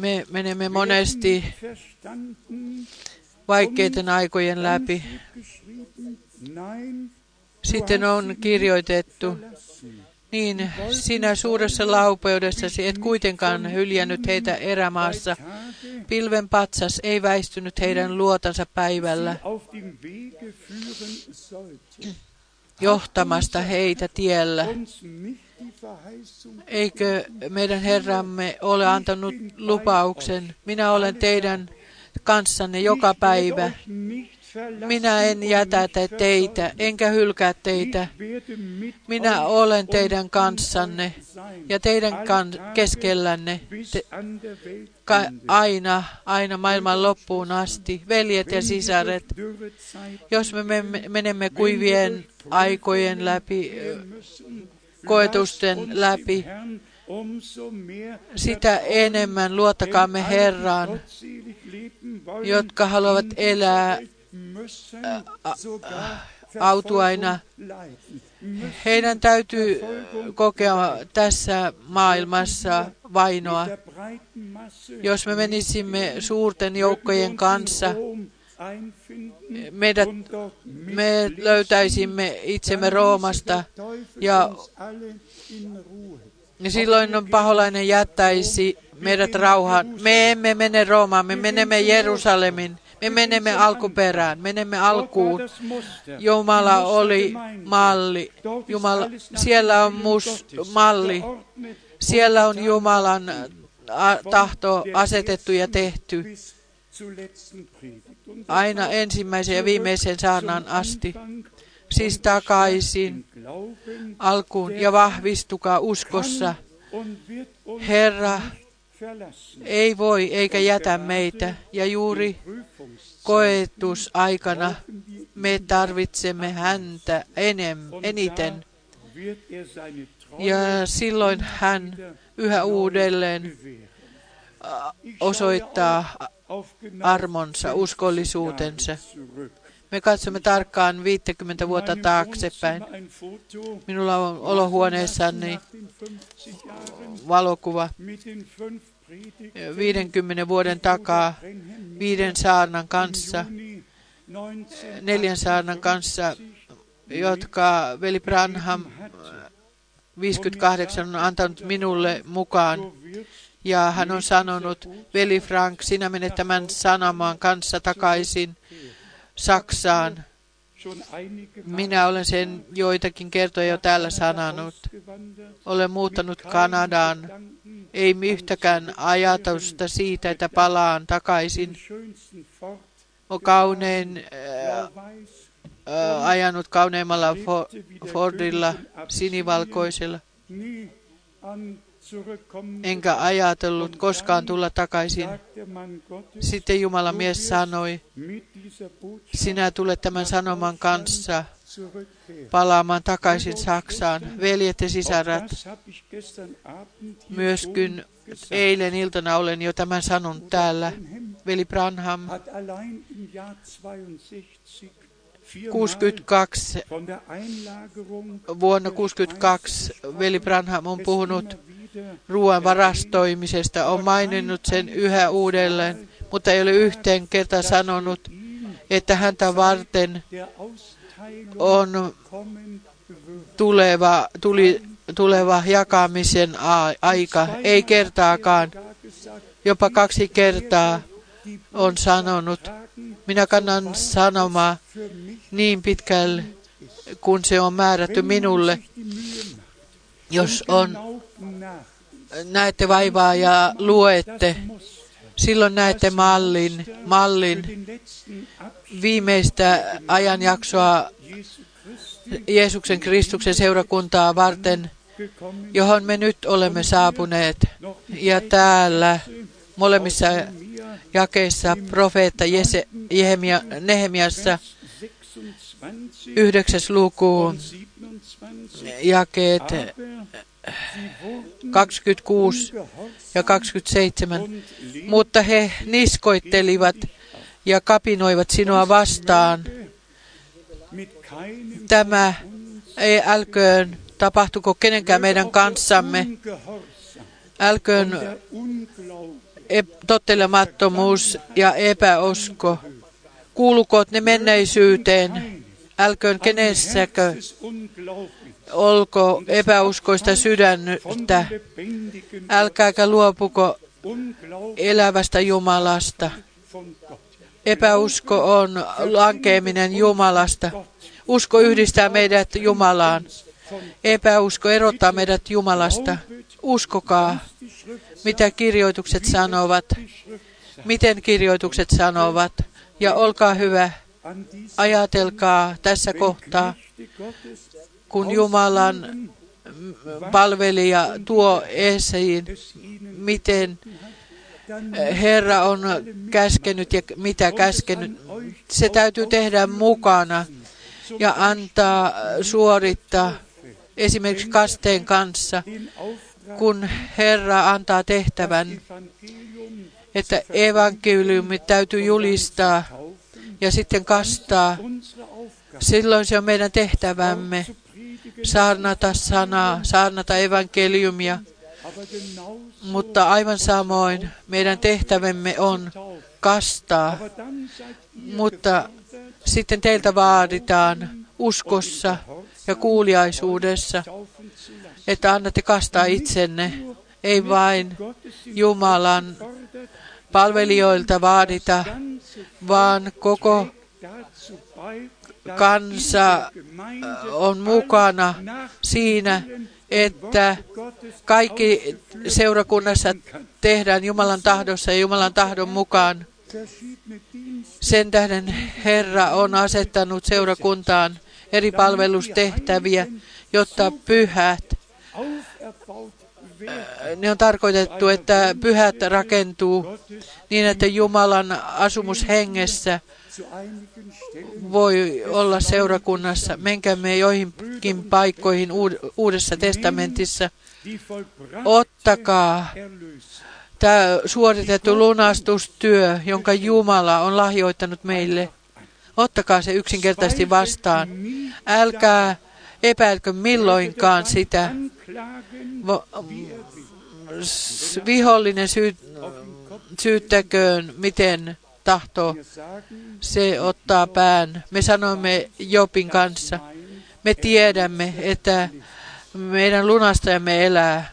S1: Me menemme monesti vaikeiden aikojen läpi. Sitten on kirjoitettu, niin sinä suuressa laupeudessasi et kuitenkaan hyljännyt heitä erämaassa. Pilven patsas ei väistynyt heidän luotansa päivällä johtamasta heitä tiellä. Eikö meidän Herramme ole antanut lupauksen, minä olen teidän kanssanne joka päivä. Minä en jätä te teitä, enkä hylkää teitä. Minä olen teidän kanssanne ja teidän kan- keskellänne te- ka- aina, aina maailman loppuun asti, veljet ja sisaret. Jos me me- menemme kuivien aikojen läpi, koetusten läpi, sitä enemmän luottakaamme Herraan, jotka haluavat elää autuaina.
S2: Verfolgung leiden, müssen
S1: Heidän täytyy kokea tässä maailmassa vainoa. Jos me menisimme suurten joukkojen kanssa, meidät, me löytäisimme itsemme Roomasta ja silloin on paholainen jättäisi meidät rauhaan. Me emme mene Roomaan, me menemme Jerusalemin, me menemme alkuperään, menemme alkuun. Jumala oli malli. Jumala, siellä on mus, malli. Siellä on Jumalan tahto asetettu ja tehty aina ensimmäisen ja viimeisen saarnaan asti. Siis takaisin alkuun ja vahvistukaa uskossa. Herra. Ei voi eikä jätä meitä. Ja juuri koetusaikana me tarvitsemme häntä enem, eniten. Ja silloin hän yhä uudelleen osoittaa armonsa, uskollisuutensa. Me katsomme tarkkaan 50 vuotta taaksepäin. Minulla on olohuoneessani
S2: nach den 50 Jahren
S1: valokuva
S2: mit den fünf Predigten
S1: 50 vuoden takaa viiden saarnan kanssa,
S2: Juni 19
S1: neljän saarnan kanssa, jotka veli Branham 58 on antanut minulle mukaan. Ja hän on sanonut, veli Frank, sinä menet tämän sanomaan kanssa takaisin Saksaan. Minä olen sen joitakin kertoja jo täällä sanonut. Olen muuttanut Kanadaan. Ei yhtäkään ajatusta siitä, että palaan takaisin. On kaunein äh, äh, ajanut kauneimmalla Fo- Fordilla sinivalkoisella. Enkä ajatellut koskaan tulla takaisin. Sitten Jumalan mies sanoi, sinä tulet tämän sanoman kanssa palaamaan takaisin Saksaan. Veljet ja sisarat, myöskin eilen iltana olen jo tämän sanonut täällä. Veli Branham 62, vuonna 62 veli Branham on puhunut ruoan varastoimisesta, on maininnut sen yhä uudelleen, mutta ei ole yhteen kerta sanonut, että häntä varten on tuleva, tuli, tuleva jakamisen aika, ei kertaakaan, jopa kaksi kertaa on sanonut, minä kannan sanomaa niin pitkälle, kun se on määrätty minulle. Jos on, näette vaivaa ja luette, silloin näette mallin, mallin viimeistä ajanjaksoa Jeesuksen Kristuksen seurakuntaa varten, johon me nyt olemme saapuneet. Ja täällä molemmissa jakeissa profeetta Jese, Nehemiassa yhdeksäs luku jakeet 26 ja 27. Mutta he niskoittelivat ja kapinoivat sinua vastaan. Tämä ei älköön tapahtuko kenenkään meidän kanssamme. Älköön tottelemattomuus ja epäusko. Kuulukoot ne menneisyyteen, älköön kenessäkö olko epäuskoista sydäntä, älkääkä luopuko elävästä Jumalasta. Epäusko on lankeeminen Jumalasta. Usko yhdistää meidät Jumalaan. Epäusko erottaa meidät Jumalasta. Uskokaa, mitä kirjoitukset sanovat, miten kirjoitukset sanovat. Ja olkaa hyvä, ajatelkaa tässä kohtaa, kun Jumalan palvelija tuo esiin, miten Herra on käskenyt ja mitä käskenyt. Se täytyy tehdä mukana ja antaa suorittaa esimerkiksi kasteen kanssa, kun Herra antaa tehtävän, että evankeliumi täytyy julistaa ja sitten kastaa. Silloin se on meidän tehtävämme saarnata sanaa, saarnata evankeliumia, mutta aivan samoin meidän tehtävämme on kastaa, mutta sitten teiltä vaaditaan uskossa ja kuuliaisuudessa, että annatte kastaa itsenne, ei vain Jumalan palvelijoilta vaadita, vaan koko kansa on mukana siinä, että kaikki seurakunnassa tehdään Jumalan tahdossa ja Jumalan tahdon mukaan. Sen tähden Herra on asettanut seurakuntaan eri palvelustehtäviä, jotta pyhät, ne on tarkoitettu, että pyhät rakentuu niin, että Jumalan asumus hengessä voi olla seurakunnassa. Menkäämme joihinkin paikkoihin Uudessa testamentissa. Ottakaa tämä suoritettu lunastustyö, jonka Jumala on lahjoittanut meille. Ottakaa se yksinkertaisesti vastaan. Älkää epäilkö milloinkaan sitä. Vihollinen syy, syyttäköön, miten tahtoo. Se ottaa pään. Me sanoimme Jopin kanssa. Me tiedämme, että meidän lunastajamme elää.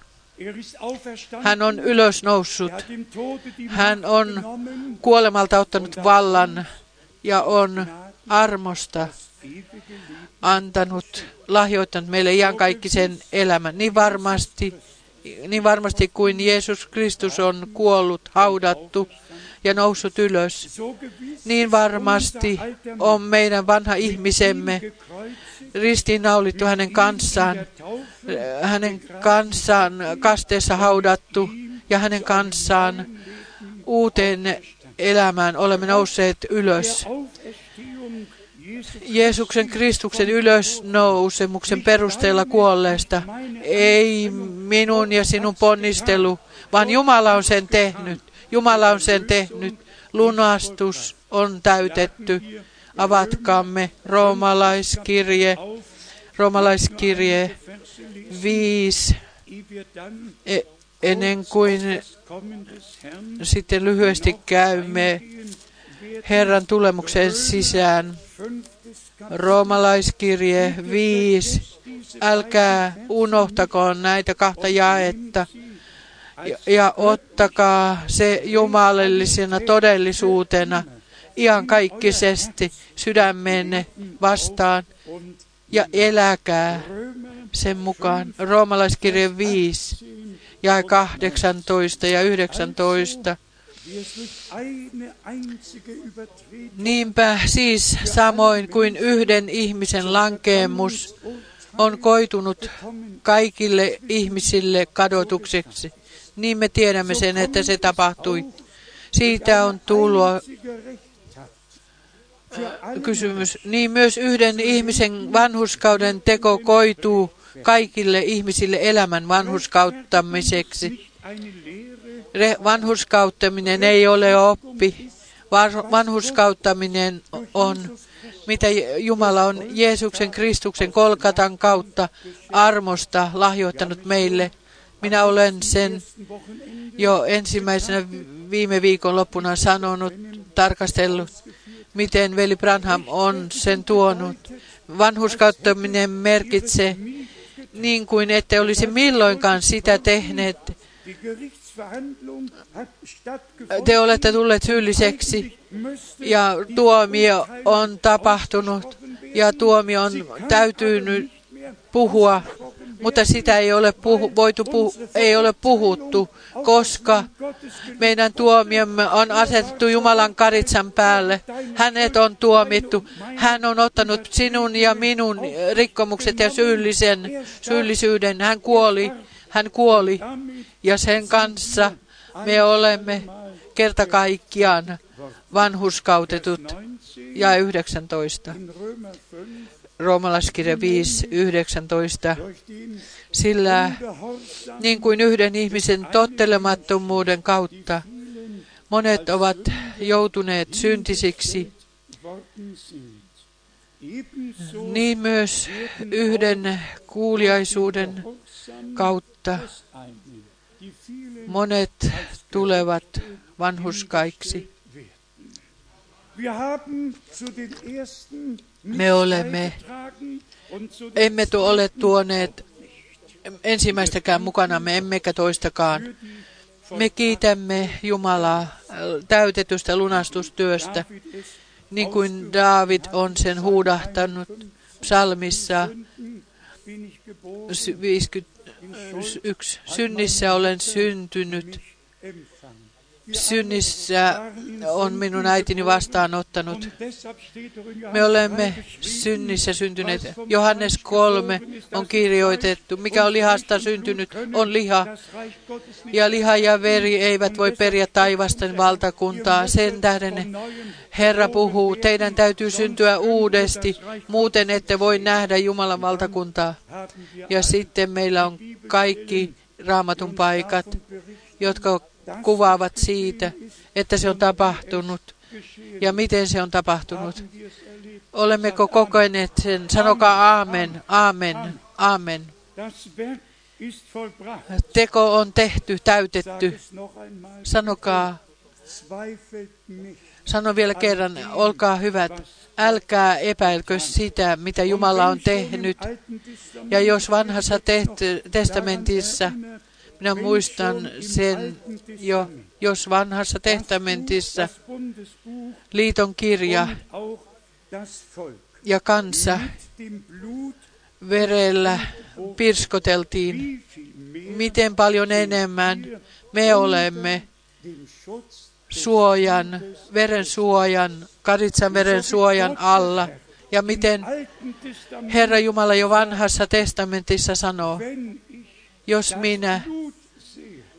S1: Hän on ylösnoussut. Hän on kuolemalta ottanut vallan ja on armosta antanut, lahjoittanut meille iankaikkisen elämän. Niin varmasti, niin varmasti kuin Jeesus Kristus on kuollut, haudattu ja noussut ylös, niin varmasti on meidän vanha ihmisemme ristiinnaulittu hänen kanssaan, hänen kanssaan kasteessa haudattu ja hänen kanssaan uuteen elämään olemme nousseet ylös. Jeesuksen Kristuksen ylösnousemuksen perusteella kuolleesta. Ei minun ja sinun ponnistelu, vaan Jumala on sen tehnyt. Jumala on sen tehnyt. Lunastus on täytetty. Avatkaamme roomalaiskirje, roomalaiskirje 5, e, ennen kuin sitten lyhyesti käymme Herran tulemuksen sisään. Roomalaiskirje 5. Älkää unohtako näitä kahta jaetta ja, ottakaa se jumalallisena todellisuutena iankaikkisesti sydämenne vastaan ja eläkää sen mukaan. Roomalaiskirje 5 ja 18 ja 19. Niinpä siis samoin kuin yhden ihmisen lankeemus on koitunut kaikille ihmisille kadotukseksi, niin me tiedämme sen, että se tapahtui. Siitä on tullut kysymys. Niin myös yhden ihmisen vanhuskauden teko koituu kaikille ihmisille elämän vanhuskauttamiseksi. Vanhuskauttaminen ei ole oppi. Vanhuskauttaminen on, mitä Jumala on Jeesuksen Kristuksen kolkatan kautta armosta lahjoittanut meille. Minä olen sen jo ensimmäisenä viime viikon loppuna sanonut, tarkastellut, miten veli Branham on sen tuonut. Vanhuskauttaminen merkitsee niin kuin ette olisi milloinkaan sitä tehneet. Te olette tulleet syylliseksi ja tuomio on tapahtunut ja tuomio on täytynyt puhua mutta sitä ei ole, puhu, voitu puhu, ei ole puhuttu, koska meidän tuomiomme on asetettu Jumalan karitsan päälle. Hänet on tuomittu. Hän on ottanut sinun ja minun rikkomukset ja syyllisen, syyllisyyden. Hän kuoli, hän kuoli ja sen kanssa me olemme kerta kaikkiaan vanhuskautetut ja 19 roomalaiskirja 5, 19, sillä niin kuin yhden ihmisen tottelemattomuuden kautta monet ovat joutuneet syntisiksi, niin myös yhden kuuliaisuuden kautta monet tulevat vanhuskaiksi. Me olemme, emme ole tuoneet ensimmäistäkään mukanamme, emmekä toistakaan. Me kiitämme Jumalaa täytetystä lunastustyöstä, niin kuin David on sen huudahtanut psalmissa 51. Synnissä olen syntynyt synnissä on minun äitini vastaanottanut. Me olemme synnissä syntyneet. Johannes 3 on kirjoitettu. Mikä on lihasta syntynyt, on liha. Ja liha ja veri eivät voi periä taivasten valtakuntaa. Sen tähden Herra puhuu, teidän täytyy syntyä uudesti, muuten ette voi nähdä Jumalan valtakuntaa. Ja sitten meillä on kaikki raamatun paikat, jotka kuvaavat siitä, että se on tapahtunut ja miten se on tapahtunut. Olemmeko kokeneet sen? Sanokaa aamen, aamen, aamen. Teko on tehty, täytetty. Sanokaa, sano vielä kerran, olkaa hyvät, älkää epäilkö sitä, mitä Jumala on tehnyt. Ja jos vanhassa testamentissa minä muistan sen jo, jos vanhassa testamentissa liiton kirja ja kansa verellä pirskoteltiin, miten paljon enemmän me olemme suojan, veren suojan, karitsan veren suojan alla. Ja miten Herra Jumala jo vanhassa testamentissa sanoo, jos minä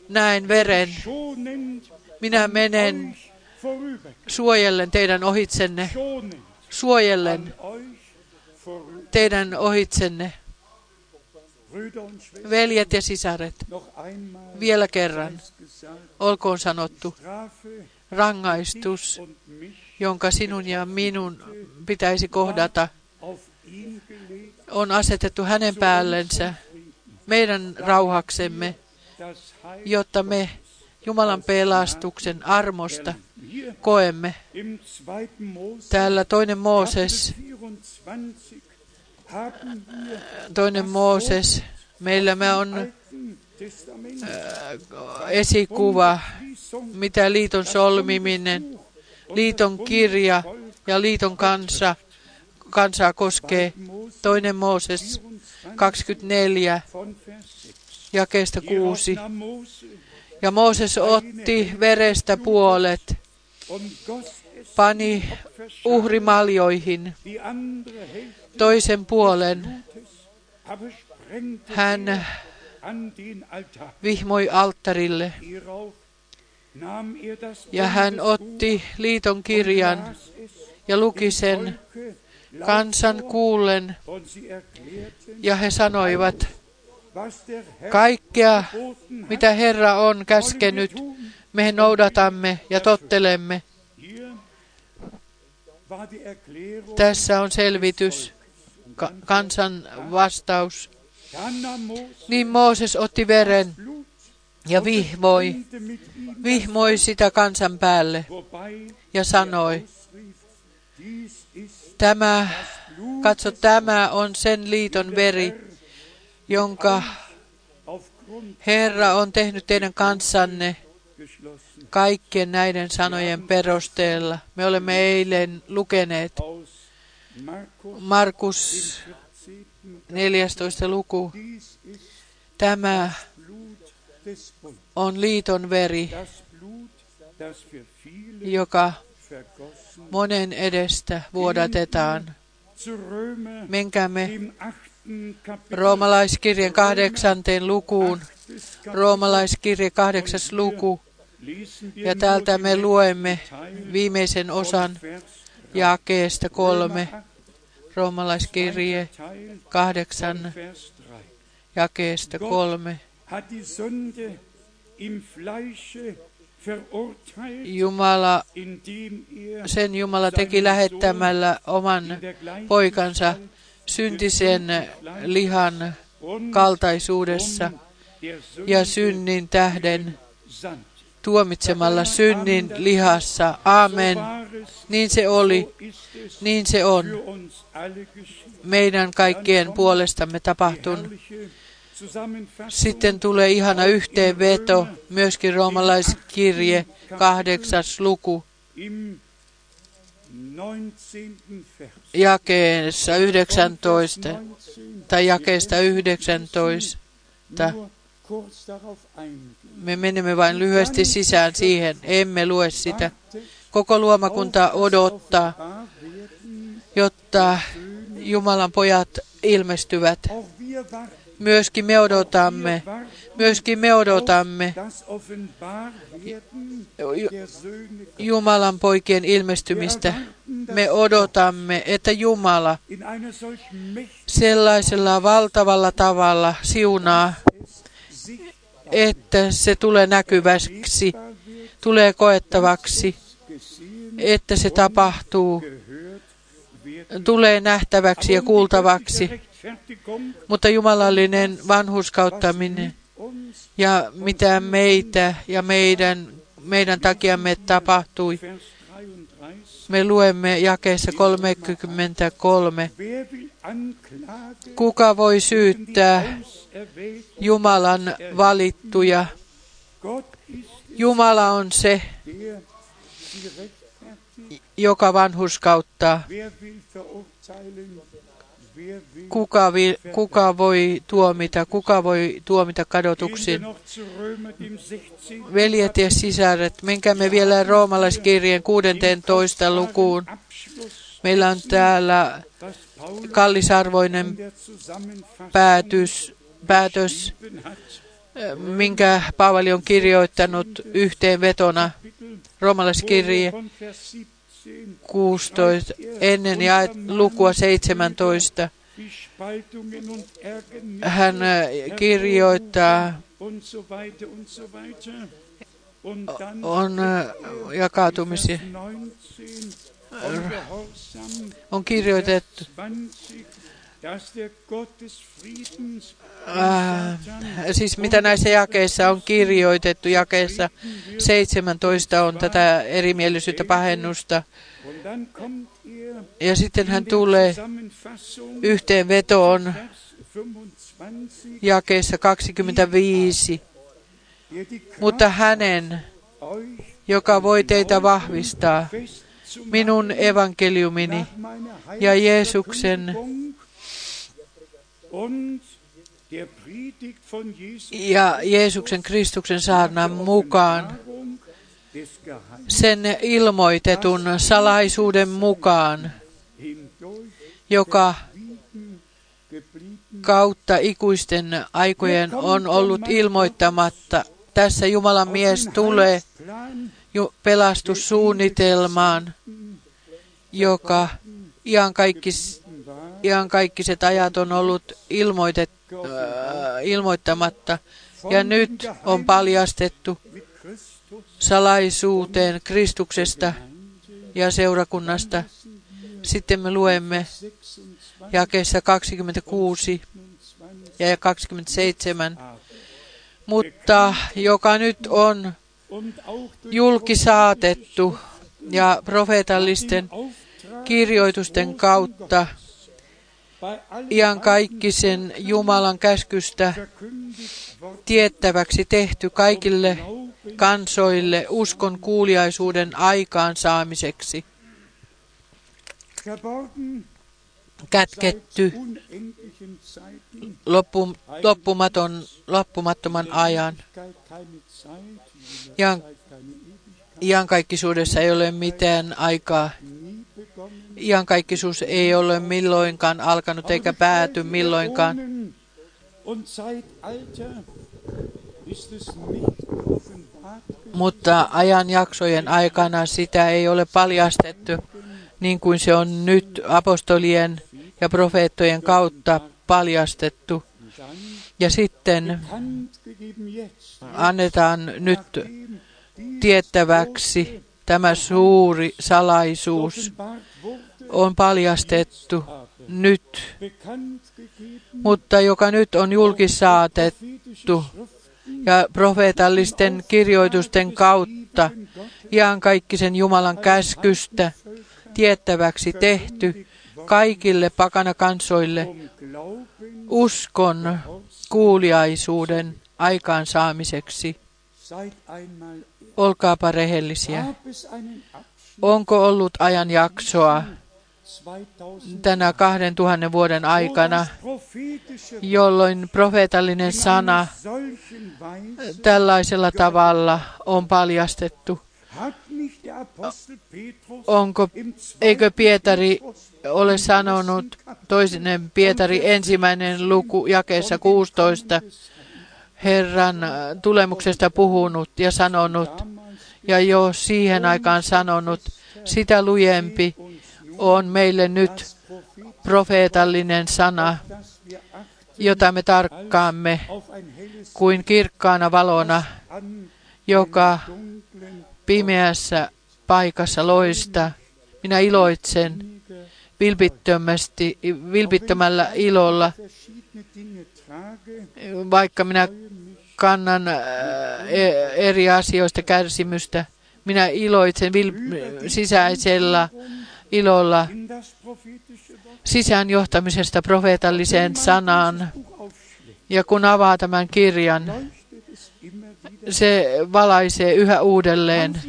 S1: näen veren, minä menen suojellen teidän ohitsenne. suojellen teidän ohitsenne. Veljet ja sisaret, vielä kerran olkoon sanottu rangaistus, jonka sinun ja minun pitäisi kohdata, on asetettu hänen päällensä meidän rauhaksemme, jotta me Jumalan pelastuksen armosta koemme. Täällä toinen Mooses,
S2: Kapitel 24 haben wir
S1: toinen Mooses, meillä me on
S2: Testament
S1: esikuva, mitä liiton solmiminen, liiton kirja ja liiton kansa, kansaa koskee. Toinen Mooses 24,
S2: von Vers 6.
S1: jakeesta
S2: Hierauf
S1: 6.
S2: nahm Mose
S1: Ja Mooses otti verestä puolet, pani uhrimaljoihin toisen puolen. Hän vihmoi alttarille ja hän otti liiton kirjan ja luki sen kansan kuullen ja he sanoivat, kaikkea mitä Herra on käskenyt, me noudatamme ja tottelemme. Tässä on selvitys, ka- kansan vastaus. Niin Mooses otti veren ja vihmoi, vihmoi sitä kansan päälle ja sanoi, tämä, katso, tämä on sen liiton veri, jonka Herra on tehnyt teidän kanssanne kaikkien näiden sanojen perusteella. Me olemme eilen lukeneet
S2: Markus
S1: Markus
S2: 14.
S1: 14. luku. Tämä on liiton veri, joka monen edestä vuodatetaan. Menkäämme roomalaiskirjan kahdeksanteen lukuun. Roomalaiskirja kahdeksas luku. Ja täältä me luemme viimeisen osan jakeesta kolme. Roomalaiskirje kahdeksan
S2: Vers 3.
S1: jakeesta kolme. Jumala, sen Jumala teki lähettämällä oman poikansa syntisen lihan kaltaisuudessa ja synnin tähden tuomitsemalla synnin lihassa. Amen. Niin se oli, niin se on meidän kaikkien puolestamme tapahtunut. Sitten tulee ihana yhteenveto, myöskin roomalaiskirje, kahdeksas luku,
S2: im 19. Vers.
S1: jakeessa 19,
S2: 19
S1: tai jakeesta 19.
S2: nur kurz darauf eingehen.
S1: Me menemme vain lyhyesti sisään siihen, emme lue sitä. Koko luomakunta odottaa, jotta Jumalan pojat ilmestyvät. Myöskin me odotamme, myöskin me odotamme Jumalan poikien ilmestymistä. Me odotamme, että Jumala sellaisella valtavalla tavalla siunaa, että se tulee näkyväksi, tulee koettavaksi, että se tapahtuu, tulee nähtäväksi ja kuultavaksi. Mutta jumalallinen vanhuskauttaminen ja mitä meitä ja meidän, meidän takiamme tapahtui,
S2: Vers 33,
S1: me luemme jakeessa 33.
S2: wer will anklagen
S1: Kuka voi syyttää? Jumalan valittuja? Jumala on se, joka vanhuskauttaa. Kuka, vi, kuka voi tuomita, kuka voi tuomita kadotuksin?
S2: noch zu Römer, dem 16.
S1: Veljet ja sisaret, menkäämme vielä roomalaiskirjeen 16 lukuun. Meillä on täällä kallisarvoinen päätös,
S2: hat.
S1: minkä Paavali on kirjoittanut yhteenvetona roomalaiskirje
S2: von Vers 17
S1: 16, ennen ja lukua 17. Hän kirjoittaa, on jakautumisia. On kirjoitettu, äh, siis mitä näissä jakeissa on kirjoitettu, jakeessa 17 on tätä erimielisyyttä pahennusta. Ja sitten hän tulee yhteenvetoon jakeessa 25. Mutta hänen, joka voi teitä vahvistaa minun evankeliumini ja Jeesuksen ja Jeesuksen Kristuksen saarnan mukaan, sen ilmoitetun salaisuuden mukaan, joka kautta ikuisten aikojen on ollut ilmoittamatta. Tässä Jumalan mies tulee pelastussuunnitelmaan, joka iankaikkis, iankaikkiset ajat on ollut ilmoitet, äh, ilmoittamatta ja nyt on paljastettu salaisuuteen Kristuksesta ja seurakunnasta. Sitten me luemme jakeessa 26 ja 27, mutta joka nyt on julkisaatettu ja profeetallisten kirjoitusten kautta iankaikkisen Jumalan käskystä tiettäväksi tehty kaikille kansoille uskon kuuliaisuuden aikaansaamiseksi. Kätketty loppu, loppumaton, loppumattoman ajan. Ian, iankaikkisuudessa ei ole mitään aikaa. Iankaikkisuus ei ole milloinkaan alkanut eikä pääty milloinkaan. Mutta ajanjaksojen aikana sitä ei ole paljastettu niin kuin se on nyt apostolien ja profeettojen kautta paljastettu. Ja sitten annetaan nyt tiettäväksi tämä suuri salaisuus on paljastettu nyt, mutta joka nyt on julkisaatettu ja profeetallisten kirjoitusten kautta iankaikkisen Jumalan käskystä tiettäväksi tehty kaikille pakanakansoille uskon kuuliaisuuden aikaansaamiseksi. Olkaapa rehellisiä. Onko ollut ajanjaksoa tänä kahden tuhannen vuoden aikana, jolloin profeetallinen sana tällaisella tavalla on paljastettu? Onko, eikö Pietari ole sanonut, toinen Pietari ensimmäinen luku jakeessa 16, Herran tulemuksesta puhunut ja sanonut, ja jo siihen aikaan sanonut, sitä lujempi on meille nyt profeetallinen sana, jota me tarkkaamme kuin kirkkaana valona, joka pimeässä paikassa loista. Minä iloitsen vilpittömästi, vilpittömällä ilolla, vaikka minä kannan äh, e- eri asioista kärsimystä. Minä iloitsen sisäisellä ilolla sisäänjohtamisesta profeetalliseen sanaan. Ja kun avaa tämän kirjan, se valaisee yhä uudelleen,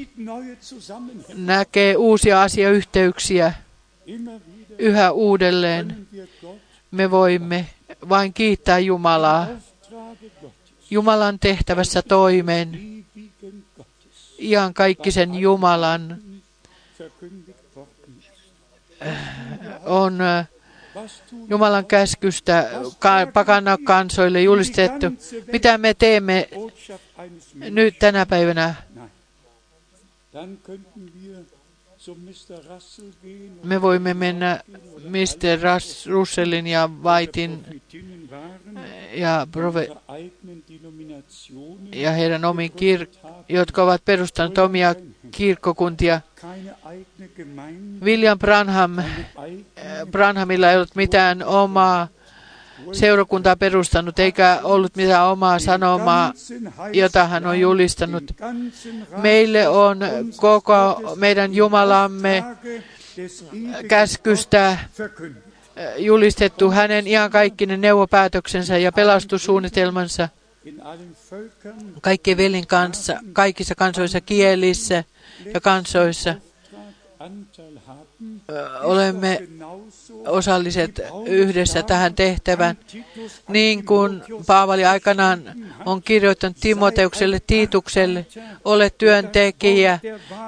S1: näkee uusia asiayhteyksiä yhä uudelleen. Me voimme vain kiittää Jumalaa Jumalan tehtävässä toimeen, kaikkisen Jumalan on äh, Jumalan käskystä pakana kansoille julistettu. Mitä me teemme nyt tänä päivänä? Me voimme mennä Mr. Russellin ja Whitein ja, ja heidän omiin kir- jotka ovat perustaneet omia kirkkokuntia. William Branham, Branhamilla ei ollut mitään omaa seurakuntaa perustanut, eikä ollut mitään omaa sanomaa, jota hän on julistanut. Meille on koko meidän Jumalamme käskystä julistettu hänen iankaikkinen neuvopäätöksensä ja pelastussuunnitelmansa kaikkien velin kanssa, kaikissa kansoissa, kielissä ja kansoissa. Olemme osalliset yhdessä tähän tehtävään. Niin kuin Paavali aikanaan on kirjoittanut Timoteukselle Tiitukselle, ole työntekijä,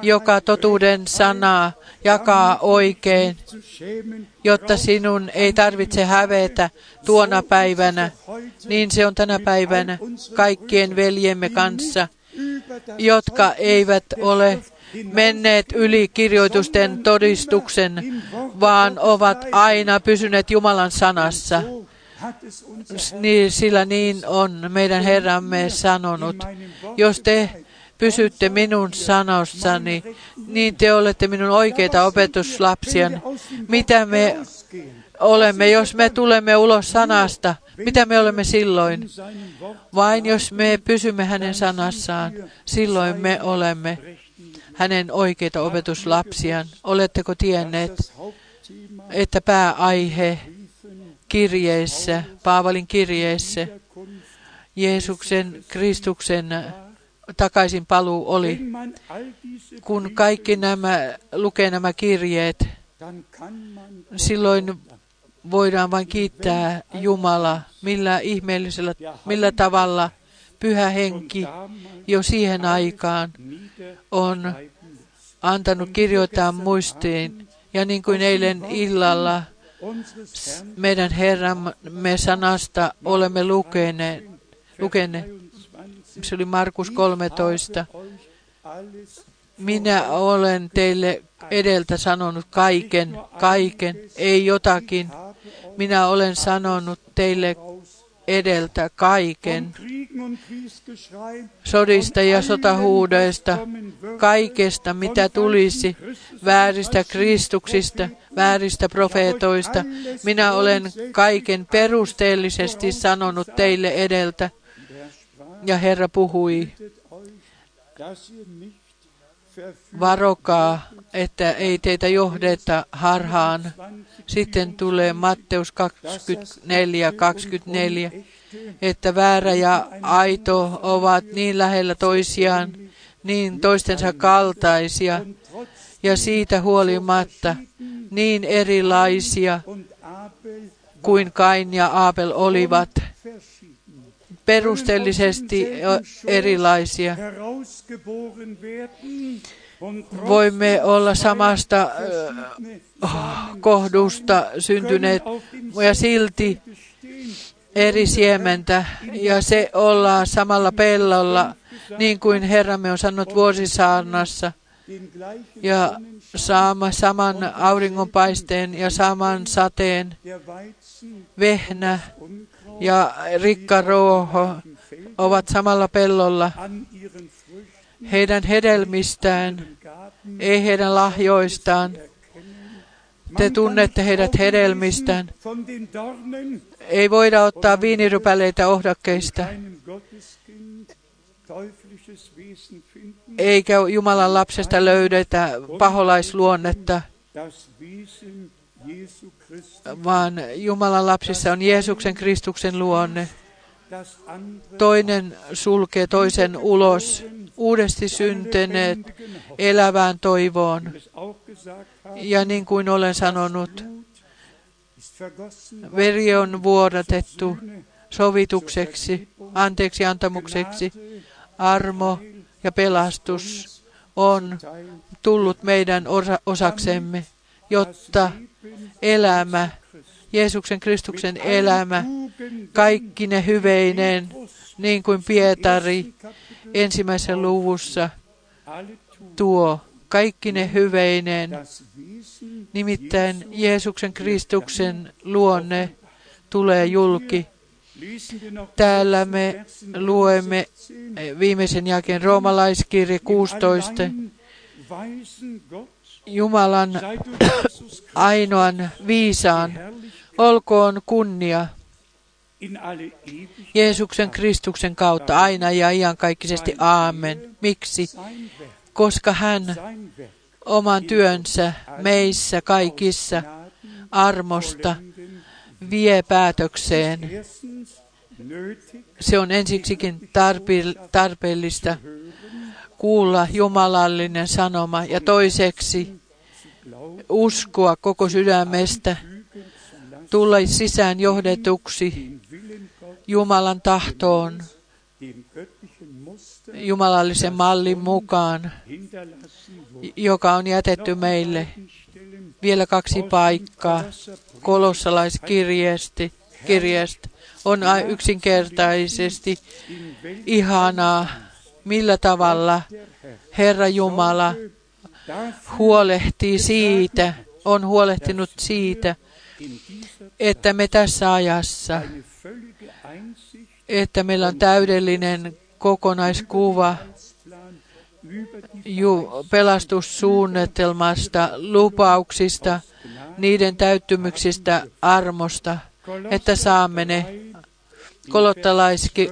S1: joka totuuden sanaa jakaa oikein, jotta sinun ei tarvitse hävetä tuona päivänä. Niin se on tänä päivänä kaikkien veljemme kanssa, jotka eivät ole menneet yli kirjoitusten todistuksen, vaan ovat aina pysyneet Jumalan sanassa. Niin, sillä niin on meidän Herramme sanonut. Jos te pysytte minun sanossani, niin te olette minun oikeita opetuslapsia. Mitä me olemme, jos me tulemme ulos sanasta? Mitä me olemme silloin? Vain jos me pysymme hänen sanassaan, silloin me olemme hänen oikeita opetuslapsiaan. Oletteko tienneet, että pääaihe kirjeessä, Paavalin kirjeessä, Jeesuksen, Kristuksen takaisin paluu oli, kun kaikki nämä, lukee nämä kirjeet, silloin voidaan vain kiittää Jumala, millä ihmeellisellä, millä tavalla pyhä henki jo siihen aikaan on antanut kirjoittaa muistiin. Ja niin kuin eilen illalla meidän Herramme sanasta olemme lukeneet, lukeneet. Se oli Markus 13. Minä olen teille edeltä sanonut kaiken, kaiken, ei jotakin. Minä olen sanonut teille edeltä kaiken, sodista ja sotahuudeista, kaikesta, mitä tulisi, vääristä Kristuksista, vääristä profeetoista. Minä olen kaiken perusteellisesti sanonut teille edeltä. Ja Herra puhui, varokaa, että ei teitä johdeta harhaan. Sitten tulee Matteus 24, 24, että väärä ja aito ovat niin lähellä toisiaan, niin toistensa kaltaisia, ja siitä huolimatta niin erilaisia kuin Kain ja Aabel olivat perusteellisesti erilaisia. Voimme olla samasta kohdusta syntyneet ja silti eri siementä. Ja se ollaan samalla pellolla, niin kuin Herramme on sanonut vuosisaarnassa, ja saama saman auringonpaisteen ja saman sateen, vehnä ja rikkaruoho ovat samalla pellolla heidän hedelmistään, ei heidän lahjoistaan. Te tunnette heidät hedelmistään. Ei voida ottaa viinirypäleitä ohdakkeista. Eikä Jumalan lapsesta löydetä paholaisluonnetta, vaan Jumalan lapsissa on Jeesuksen Kristuksen luonne. Toinen sulkee toisen ulos, uudesti syntyneet elävään toivoon. Ja niin kuin olen sanonut, veri on vuodatettu sovitukseksi, anteeksi antamukseksi, armo ja pelastus on tullut meidän osaksemme, jotta elämä, Jeesuksen Kristuksen elämä, kaikki ne hyveinen, niin kuin Pietari ensimmäisessä luvussa tuo kaikki ne hyveineen, nimittäin Jeesuksen Kristuksen luonne tulee julki. Täällä me luemme viimeisen jälkeen roomalaiskirje 16. Jumalan ainoan viisaan olkoon kunnia Jeesuksen Kristuksen kautta aina ja iankaikkisesti. Aamen. Miksi? Koska hän oman työnsä meissä kaikissa armosta vie päätökseen. Se on ensiksikin tarpeellista kuulla jumalallinen sanoma ja toiseksi uskoa koko sydämestä, tulla sisään johdetuksi Jumalan tahtoon, jumalallisen mallin mukaan, joka on jätetty meille. Vielä kaksi paikkaa kolossalaiskirjeestä kirjeestä on yksinkertaisesti ihanaa, millä tavalla Herra Jumala huolehtii siitä, on huolehtinut siitä, että me tässä ajassa, että meillä on täydellinen kokonaiskuva ju, pelastussuunnitelmasta, lupauksista, niiden täyttymyksistä, armosta, että saamme ne.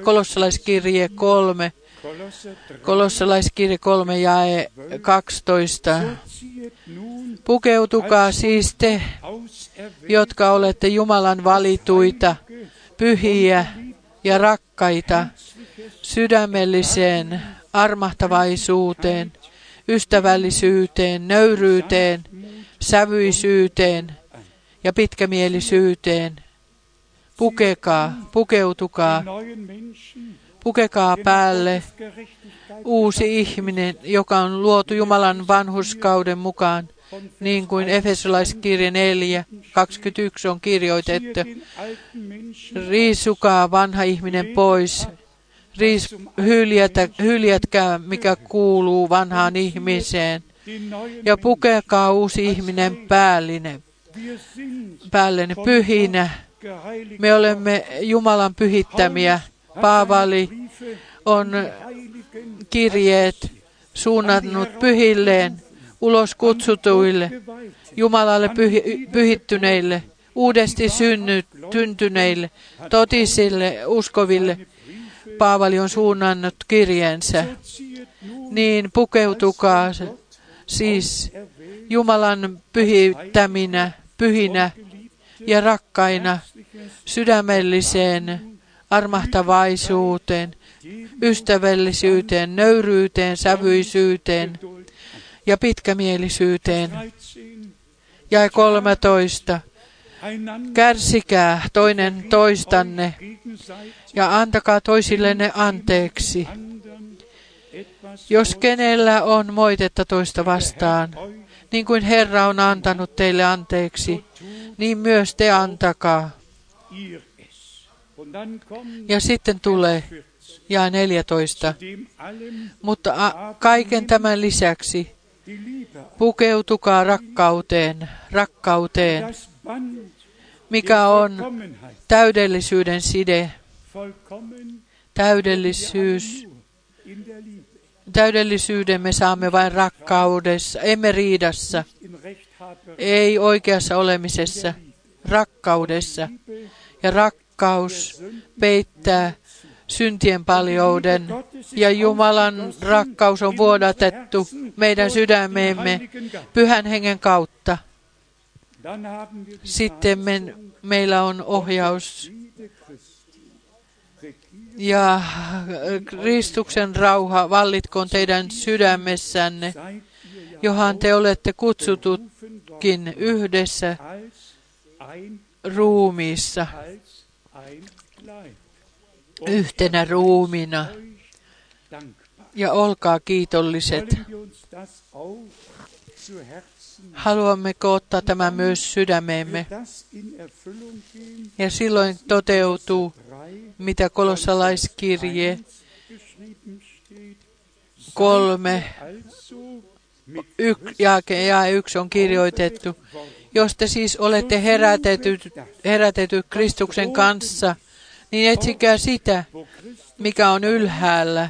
S1: Kolossalaiskirje 3, Kolossalaiskirje 3 jae 12. Pukeutukaa siis te, jotka olette Jumalan valituita, pyhiä ja rakkaita, sydämelliseen armahtavaisuuteen, ystävällisyyteen, nöyryyteen, sävyisyyteen ja pitkämielisyyteen. Pukekaa, pukeutukaa, pukekaa päälle uusi ihminen, joka on luotu Jumalan vanhuskauden mukaan, niin kuin Efesolaiskirje 4, 21 on kirjoitettu. Riisukaa vanha ihminen pois, Riis, hyljätä, hyljätkää, mikä kuuluu vanhaan ihmiseen, ja pukekaa uusi ihminen päällinen, päällinen pyhinä. Me olemme Jumalan pyhittämiä. Paavali on kirjeet suunnannut pyhilleen, ulos kutsutuille, Jumalalle pyhi, pyhittyneille, uudesti synnyt, syntyneille, totisille, uskoville. Paavali on suunnannut kirjeensä. Niin pukeutukaa siis Jumalan pyhittäminä, pyhinä ja rakkaina sydämelliseen armahtavaisuuteen, ystävällisyyteen, nöyryyteen, sävyisyyteen ja pitkämielisyyteen. Ja 13. Kärsikää toinen toistanne ja antakaa toisillenne anteeksi. Jos kenellä on moitetta toista vastaan, niin kuin Herra on antanut teille anteeksi, niin myös te antakaa. Ja sitten tulee ja 14. Mutta kaiken tämän lisäksi pukeutukaa rakkauteen, rakkauteen, mikä on täydellisyyden side, täydellisyys. Täydellisyyden me saamme vain rakkaudessa, emme riidassa, ei oikeassa olemisessa, rakkaudessa. Ja rakkaus peittää syntien paljouden. Ja Jumalan rakkaus on vuodatettu meidän sydämeemme pyhän hengen kautta. Sitten me, meillä on ohjaus. Ja Kristuksen rauha vallitkoon teidän sydämessänne, johon te olette kutsututkin yhdessä ruumiissa yhtenä ruumina. Ja olkaa kiitolliset. Haluammeko ottaa tämän myös sydämeemme? Ja silloin toteutuu, mitä kolossalaiskirje kolme yk, jaake ja yksi on kirjoitettu. Jos te siis olette herätetyt, herätetyt Kristuksen kanssa, niin etsikää sitä, mikä on ylhäällä,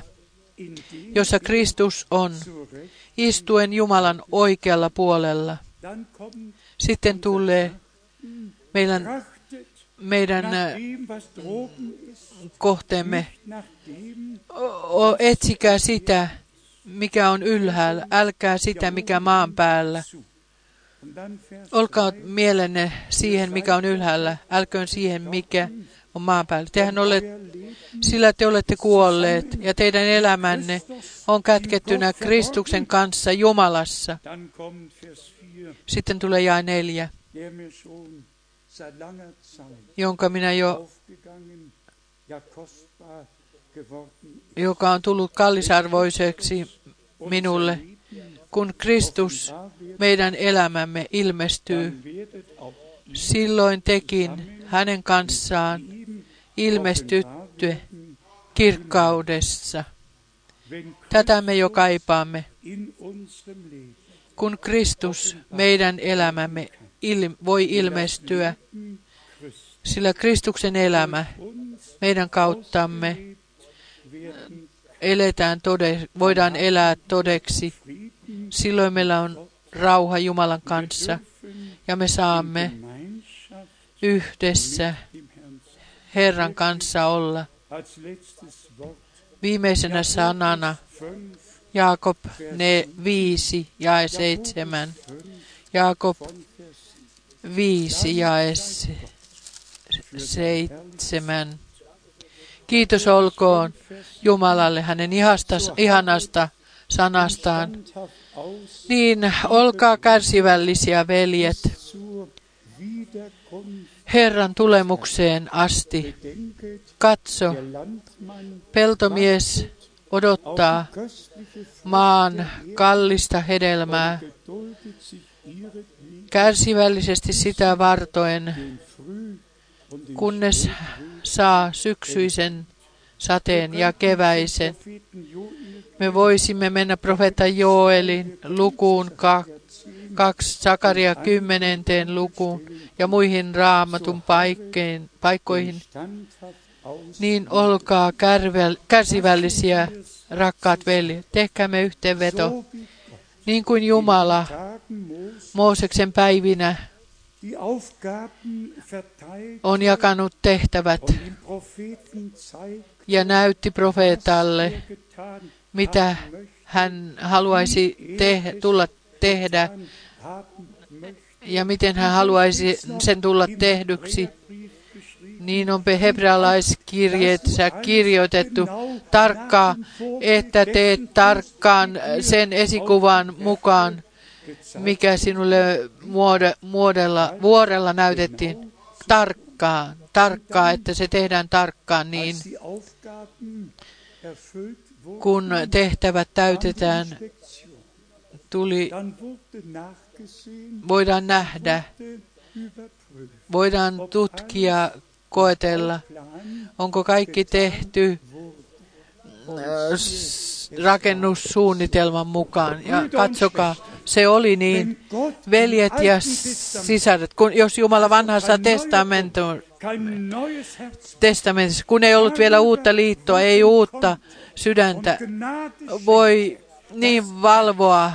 S1: jossa Kristus on, istuen Jumalan oikealla puolella. Sitten tulee meidän, meidän kohteemme. O, etsikää sitä, mikä on ylhäällä, älkää sitä, mikä maan päällä. Olkaa mielenne siihen, mikä on ylhäällä, älköön siihen, mikä on maan päällä. Tehän olet, sillä te olette kuolleet ja teidän elämänne on kätkettynä Kristuksen kanssa Jumalassa. Sitten tulee jae neljä, jonka minä jo joka on tullut kallisarvoiseksi minulle, kun Kristus, meidän elämämme, ilmestyy. Silloin tekin hänen kanssaan ilmestytte kirkkaudessa. Tätä me jo kaipaamme. Kun Kristus, meidän elämämme, il, voi ilmestyä, sillä Kristuksen elämä meidän kauttamme eletään tode, voidaan elää todeksi. Silloin meillä on rauha Jumalan kanssa ja me saamme yhdessä Herran kanssa olla. Viimeisenä sanana Jaakob ne viisi ja seitsemän. Jaakob viisi ja seitsemän. Kiitos olkoon Jumalalle hänen ihasta, ihanasta sanastaan. Niin, olkaa kärsivällisiä, veljet, Herran tulemukseen asti. Katso, peltomies odottaa maan kallista hedelmää, kärsivällisesti sitä vartoen, kunnes saa syksyisen sateen ja keväisen. Me voisimme mennä profeetta Joelin lukuun 2, Sakaria kymmenenteen lukuun ja muihin raamatun paikkeen, paikkoihin. Niin olkaa kärsivällisiä, rakkaat veljet. Tehkäämme yhteenveto. Niin kuin Jumala Mooseksen päivinä on jakanut tehtävät ja näytti profeetalle, mitä hän haluaisi te- tulla tehdä. Ja miten hän haluaisi sen tulla tehdyksi. Niin on hebrealaiskirjeessä kirjoitettu. Tarkkaan, että teet tarkkaan sen esikuvan mukaan, mikä sinulle muode, muodella, vuorella näytettiin. Tarkkaan, tarkkaan, että se tehdään tarkkaan niin, kun tehtävät täytetään, tuli, voidaan nähdä, voidaan tutkia, koetella, onko kaikki tehty rakennussuunnitelman mukaan. Ja katsokaa, se oli niin. Veljet ja sisaret, kun, jos Jumala vanhassa testamentissa, kun ei ollut vielä uutta liittoa, ei uutta sydäntä, voi niin valvoa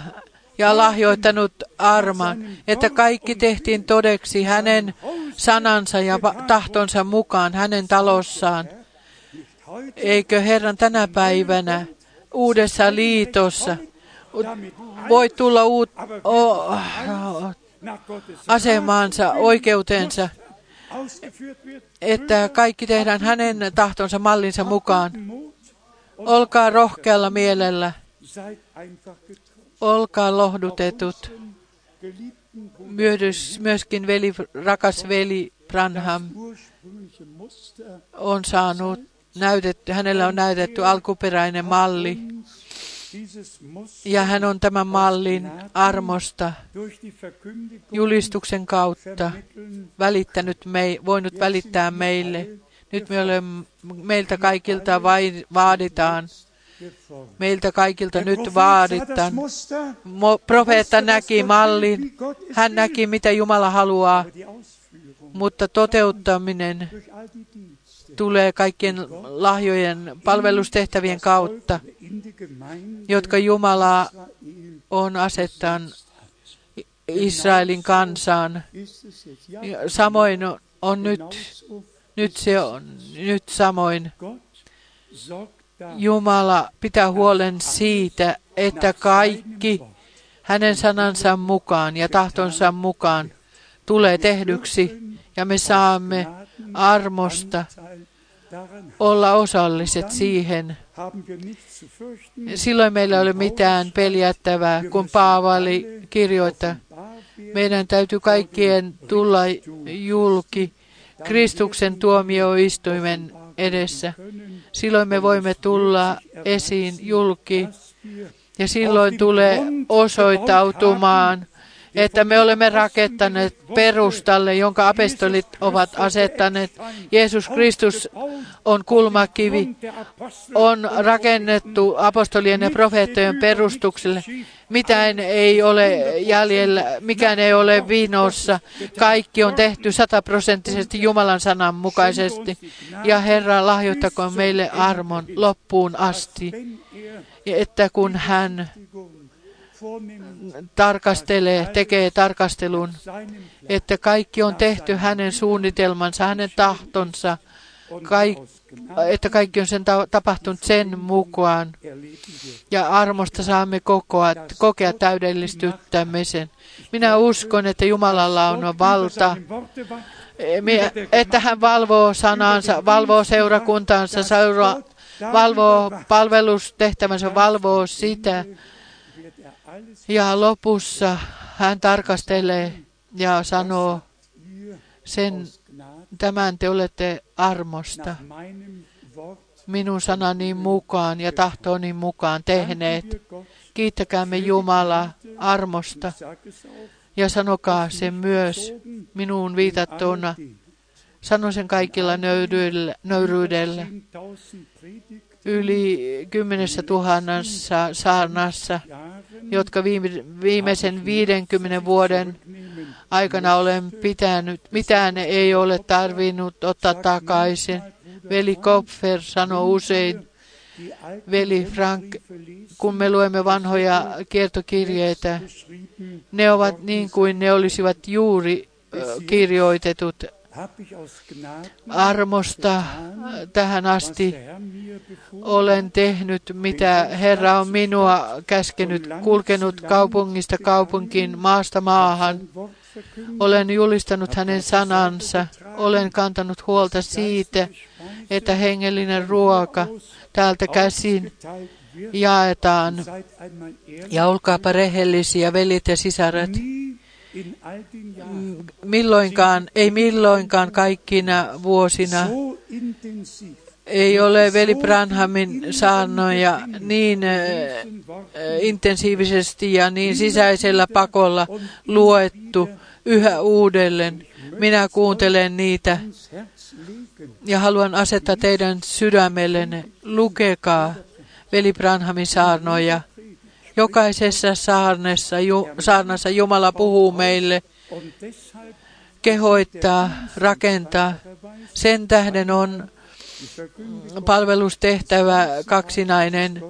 S1: ja lahjoittanut arman, että kaikki tehtiin todeksi hänen sanansa ja tahtonsa mukaan hänen talossaan. Eikö Herran tänä päivänä uudessa liitossa voi tulla uut, o, asemaansa, oikeutensa, että kaikki tehdään hänen tahtonsa mallinsa mukaan. Olkaa rohkealla mielellä. Olkaa lohdutetut. Myöskin veli, rakas veli Branham on saanut näytetty, hänellä on näytetty alkuperäinen malli. Ja hän on tämän mallin armosta julistuksen kautta välittänyt mei, voinut välittää meille. Nyt me olemme, meiltä kaikilta vaaditaan Meiltä kaikilta nyt vaaditaan. Profeetta näki mallin. Hän näki, mitä Jumala haluaa, mutta toteuttaminen tulee kaikkien lahjojen palvelustehtävien kautta, jotka Jumala on asettanut Israelin kansaan. Samoin on nyt, nyt se on nyt samoin. Jumala pitää huolen siitä, että kaikki hänen sanansa mukaan ja tahtonsa mukaan tulee tehdyksi ja me saamme armosta olla osalliset siihen. Silloin meillä ei ole mitään peljättävää, kun Paavali kirjoittaa. Meidän täytyy kaikkien tulla julki Kristuksen tuomioistuimen edessä. Silloin me voimme tulla esiin julki ja silloin tulee osoittautumaan, että me olemme rakentaneet perustalle, jonka apostolit ovat asettaneet. Jeesus Kristus on kulmakivi, on rakennettu apostolien ja profeettojen perustukselle. Mitään ei ole jäljellä, mikään ei ole vinossa. Kaikki on tehty sataprosenttisesti Jumalan sanan mukaisesti. Ja Herra lahjoittakoon meille armon loppuun asti, että kun hän tarkastelee, tekee tarkastelun, että kaikki on tehty hänen suunnitelmansa, hänen tahtonsa, kaik, että kaikki on sen ta- tapahtunut sen mukaan. Ja armosta saamme kokoa, kokea täydellistyttämisen. Minä uskon, että Jumalalla on valta, että hän valvoo sanansa, valvoo seurakuntaansa, seuraa, valvoo palvelustehtävänsä, valvoo sitä, ja lopussa hän tarkastelee ja sanoo, sen, tämän te olette armosta minun sanani mukaan ja tahtoni mukaan tehneet. Kiittäkäämme Jumala armosta ja sanokaa se myös minuun viitattuna. Sano sen kaikilla nöyryydellä. Yli kymmenessä tuhannessa saarnassa jotka viime, viimeisen 50 vuoden aikana olen pitänyt. Mitään ei ole tarvinnut ottaa takaisin. Veli Kopfer sanoi usein, veli Frank, kun me luemme vanhoja kiertokirjeitä, ne ovat niin kuin ne olisivat juuri kirjoitetut armosta tähän asti olen tehnyt, mitä Herra on minua käskenyt, kulkenut kaupungista kaupunkiin, maasta maahan. Olen julistanut hänen sanansa. Olen kantanut huolta siitä, että hengellinen ruoka täältä käsin jaetaan. Ja olkaapa rehellisiä, velit ja sisaret milloinkaan, ei milloinkaan kaikkina vuosina. Ei ole veli Branhamin saarnoja niin äh, intensiivisesti ja niin sisäisellä pakolla luettu yhä uudelleen. Minä kuuntelen niitä ja haluan asettaa teidän sydämellenne. Lukekaa veli Branhamin saarnoja. Jokaisessa saarnessa, ju, saarnassa Jumala puhuu meille, kehoittaa, rakentaa. Sen tähden on palvelustehtävä kaksinainen.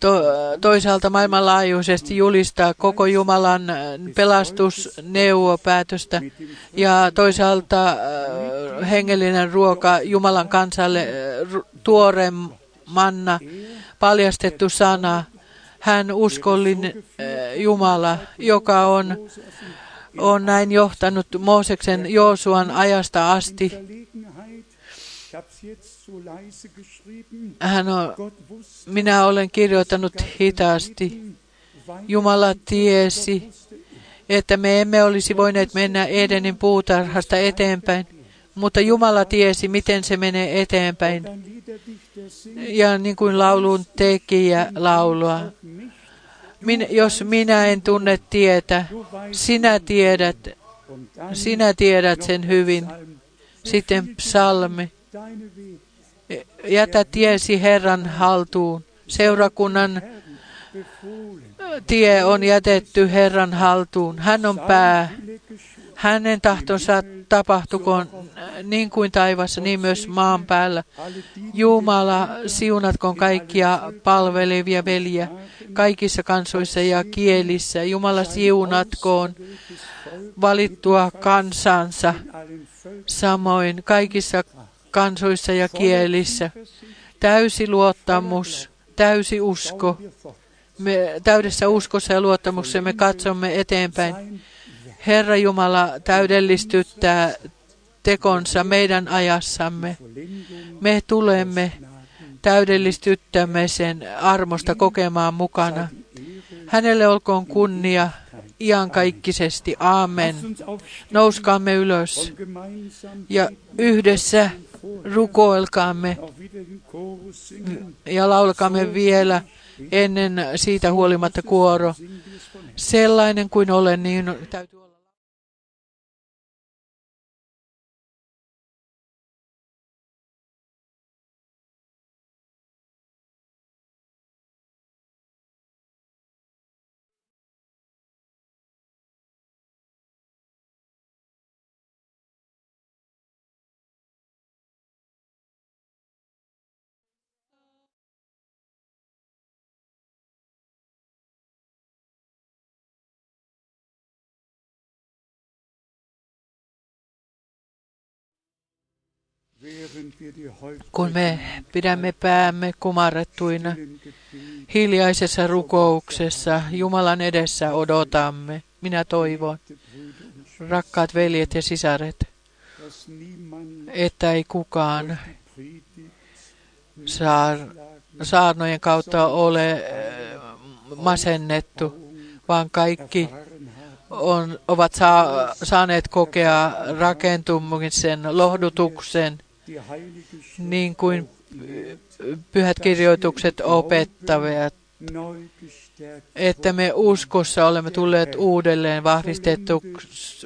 S1: To, toisaalta maailmanlaajuisesti julistaa koko Jumalan pelastusneuvopäätöstä ja toisaalta äh, hengellinen ruoka Jumalan kansalle, äh, tuore manna, paljastettu sana, hän uskollinen äh, Jumala, joka on, on näin johtanut Mooseksen Joosuan ajasta asti. Hän on, minä olen kirjoittanut hitaasti. Jumala tiesi, että me emme olisi voineet mennä Edenin puutarhasta eteenpäin, mutta Jumala tiesi, miten se menee eteenpäin. Ja niin kuin laulun tekijä laulua, Min, jos minä en tunne tietä, sinä tiedät, sinä tiedät sen hyvin. Sitten psalmi Jätä tiesi Herran haltuun. Seurakunnan tie on jätetty Herran haltuun. Hän on pää. Hänen tahtonsa tapahtukoon niin kuin taivassa, niin myös maan päällä. Jumala, siunatkoon kaikkia palvelevia veljiä kaikissa kansoissa ja kielissä. Jumala, siunatkoon valittua kansansa samoin kaikissa kansoissa ja kielissä. Täysi luottamus, täysi usko. Me täydessä uskossa ja luottamuksessa me katsomme eteenpäin. Herra Jumala täydellistyttää tekonsa meidän ajassamme. Me tulemme täydellistyttämme sen armosta kokemaan mukana. Hänelle olkoon kunnia iankaikkisesti. Aamen. Nouskaamme ylös ja yhdessä rukoilkaamme ja laulkaamme vielä ennen siitä huolimatta kuoro. Sellainen kuin olen, niin täytyy kun me pidämme päämme kumarrettuina hiljaisessa rukouksessa, Jumalan edessä odotamme. Minä toivon, rakkaat veljet ja sisaret, että ei kukaan saar, saarnojen kautta ole eh, masennettu, vaan kaikki on, ovat saa, saaneet kokea rakentumisen, lohdutuksen, niin kuin pyhät kirjoitukset opettavat, että me uskossa olemme tulleet uudelleen vahvistetu,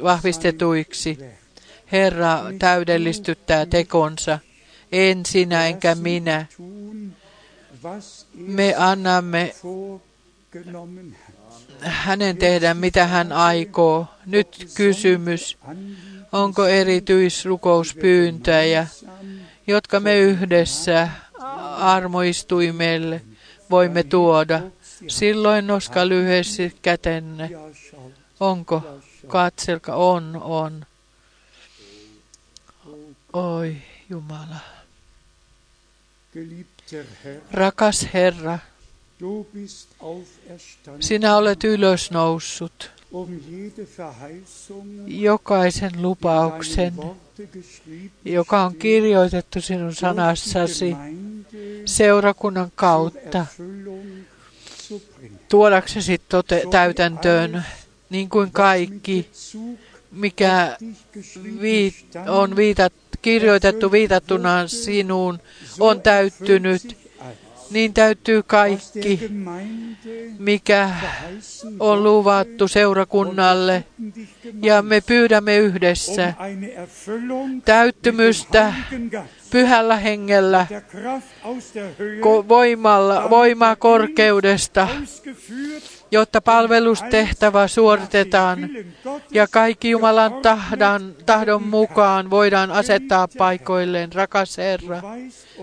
S1: vahvistetuiksi. Herra täydellistyttää tekonsa, en sinä enkä minä. Me annamme hänen tehdä, mitä hän aikoo. Nyt kysymys, onko erityisrukouspyyntöjä, jotka me yhdessä armoistuimelle voimme tuoda. Silloin noska lyhyesti kätenne. Onko? Katselka on, on. Oi Jumala. Rakas Herra, sinä olet ylösnoussut jokaisen lupauksen, joka on kirjoitettu sinun sanassasi seurakunnan kautta, tuodaksesi tote- täytäntöön? niin kuin kaikki, mikä viit- on viitat, kirjoitettu viitattuna sinuun, on täyttynyt niin täytyy kaikki, mikä on luvattu seurakunnalle, ja me pyydämme yhdessä täyttymystä pyhällä hengellä, voimalla, voimaa korkeudesta, jotta palvelustehtävä suoritetaan ja kaikki Jumalan tahdon, tahdon mukaan voidaan asettaa paikoilleen. Rakas Herra,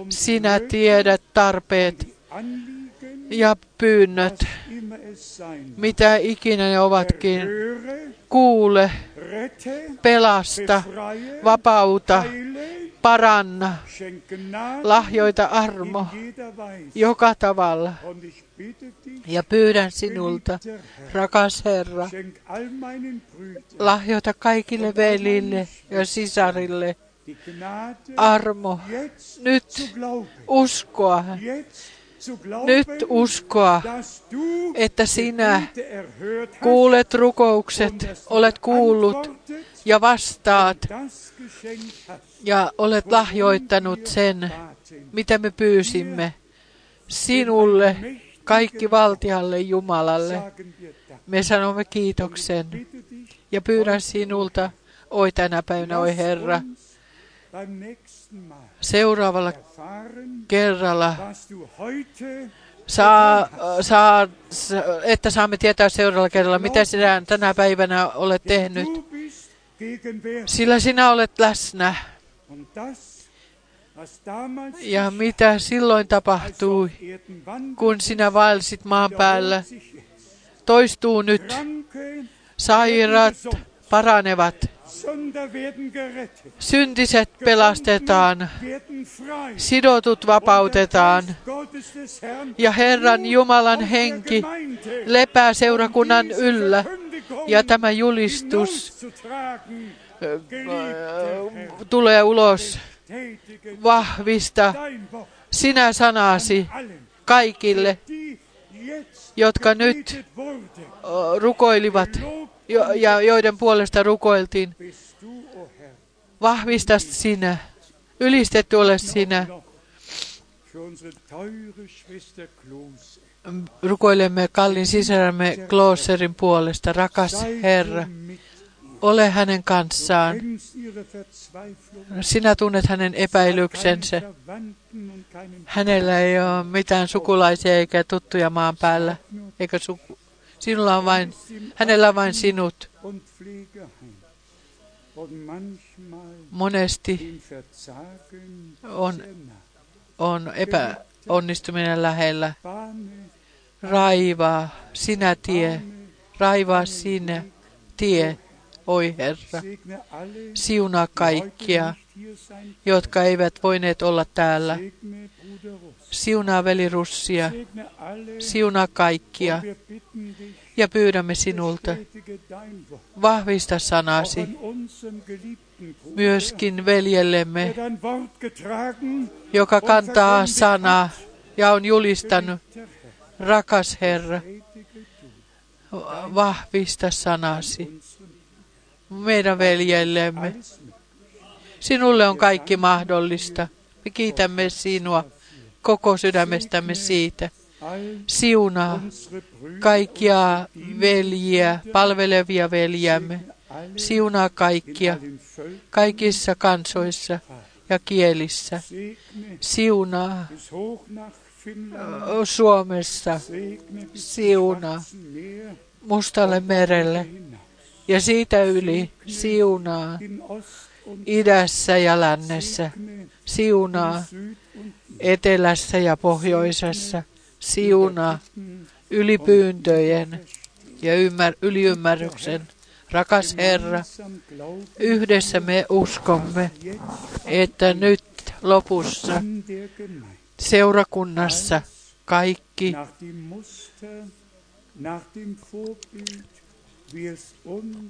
S1: sinä tiedät tarpeet ja pyynnöt, mitä ikinä ne ovatkin. Kuule, pelasta, vapauta, paranna, lahjoita armo joka tavalla. Ja pyydän sinulta, rakas Herra, lahjoita kaikille velille ja sisarille armo, nyt uskoa, nyt uskoa, että sinä kuulet rukoukset, olet kuullut ja vastaat ja olet lahjoittanut sen, mitä me pyysimme sinulle, kaikki valtialle Jumalalle. Me sanomme kiitoksen ja pyydän sinulta, oi tänä päivänä, oi Herra, seuraavalla kerralla saa, saa, että saamme tietää seuraavalla kerralla, mitä sinä tänä päivänä olet tehnyt, sillä sinä olet läsnä. Ja mitä silloin tapahtui, kun sinä vaelsit maan päällä, toistuu nyt. Sairaat paranevat. Syntiset pelastetaan, sidotut vapautetaan ja Herran Jumalan henki lepää seurakunnan yllä ja tämä julistus tulee ulos. Vahvista sinä sanasi kaikille, jotka nyt rukoilivat ja joiden puolesta rukoiltiin. Vahvista sinä, ylistetty ole sinä. Rukoilemme kallin sisärämme Klooserin puolesta, rakas Herra. Ole hänen kanssaan. Sinä tunnet hänen epäilyksensä. Hänellä ei ole mitään sukulaisia eikä tuttuja maan päällä, eikä suku, Sinulla on vain, hänellä on vain sinut. Monesti on, on epäonnistuminen lähellä. Raivaa sinä tie, raivaa sinä tie, oi Herra. Siunaa kaikkia, jotka eivät voineet olla täällä. Siunaa veli Russia, siunaa kaikkia. ja pyydämme sinulta, vahvista sanasi myöskin veljellemme, joka kantaa sanaa ja on julistanut, rakas Herra, vahvista sanasi meidän veljellemme. Sinulle on kaikki mahdollista. Me kiitämme sinua koko sydämestämme siitä. Siunaa kaikkia veljiä, palvelevia veljämme. Siunaa kaikkia, kaikissa kansoissa ja kielissä. Siunaa Suomessa. Siunaa Mustalle merelle ja siitä yli siunaa idässä ja lännessä, siunaa etelässä ja pohjoisessa, siunaa ylipyyntöjen ja ymmär, yliymmärryksen. Rakas Herra, yhdessä me uskomme, että nyt lopussa seurakunnassa kaikki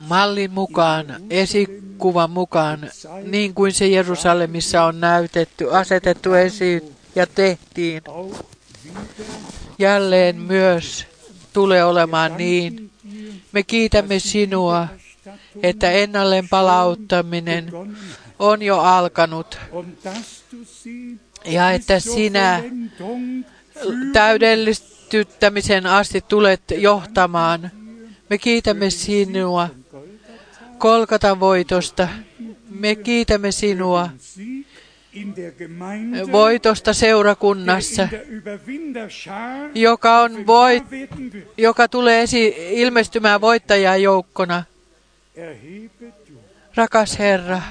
S1: mallin mukaan, esikuvan mukaan, niin kuin se Jerusalemissa on näytetty, asetettu esiin ja tehtiin. Jälleen myös tulee olemaan niin. Me kiitämme sinua, että ennalleen palauttaminen on jo alkanut ja että sinä täydellistyttämisen asti tulet johtamaan me kiitämme sinua Kolkatan voitosta. Me kiitämme sinua voitosta seurakunnassa, joka, on voit, joka tulee esi- ilmestymään voittajajoukkona. Rakas Herra,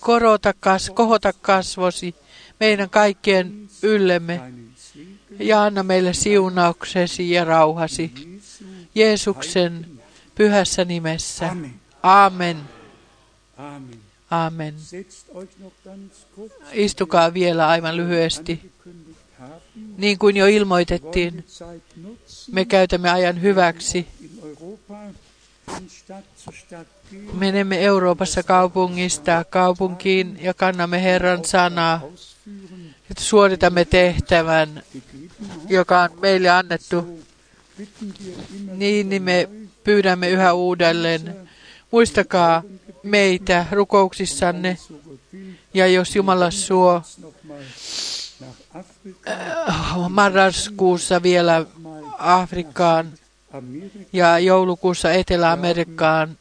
S1: korota kas, kohota kasvosi meidän kaikkien yllemme ja anna meille siunauksesi ja rauhasi. Jeesuksen pyhässä nimessä. Amen. Amen. Istukaa vielä aivan lyhyesti. Niin kuin jo ilmoitettiin, me käytämme ajan hyväksi. Menemme Euroopassa kaupungista kaupunkiin ja kannamme Herran sanaa. Suoritamme tehtävän, joka on meille annettu. Niin, niin me pyydämme yhä uudelleen. Muistakaa meitä rukouksissanne ja jos Jumala suo äh, marraskuussa vielä Afrikkaan ja joulukuussa Etelä-Amerikkaan.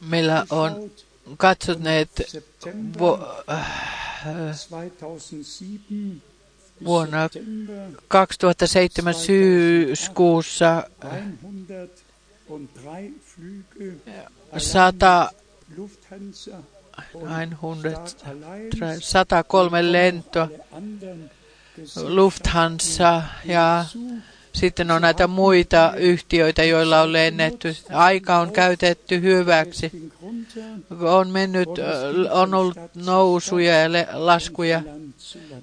S1: Meillä on katsoneet vu- äh,
S2: 2007 bis
S1: vuonna
S2: September
S1: 2007 syyskuussa
S2: 103 Flüge
S1: 100,
S2: Lufthansa und
S1: 100,
S2: Star Alliance
S1: 103 lentoa
S2: alle anderen
S1: Lufthansa ja sitten on näitä muita yhtiöitä, joilla on lennetty. Aika on käytetty hyväksi. On mennyt, äh, on ollut nousuja ja laskuja.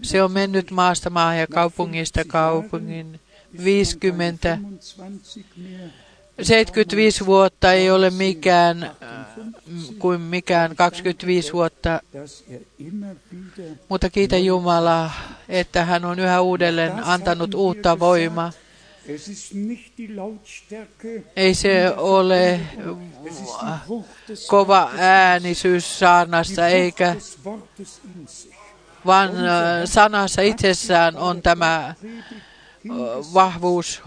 S1: Se on mennyt maasta maahan ja kaupungista kaupungin. 50,
S2: 25 mehr
S1: 75 vuotta ei ole mikään äh, kuin mikään 25 vuotta, mutta kiitä Jumalaa, että hän on yhä uudelleen antanut uutta voimaa. Ei se ole kova äänisyys saarnasta,
S2: die
S1: eikä vaan äh, sanassa itsessään on tämä äh, vahvuus.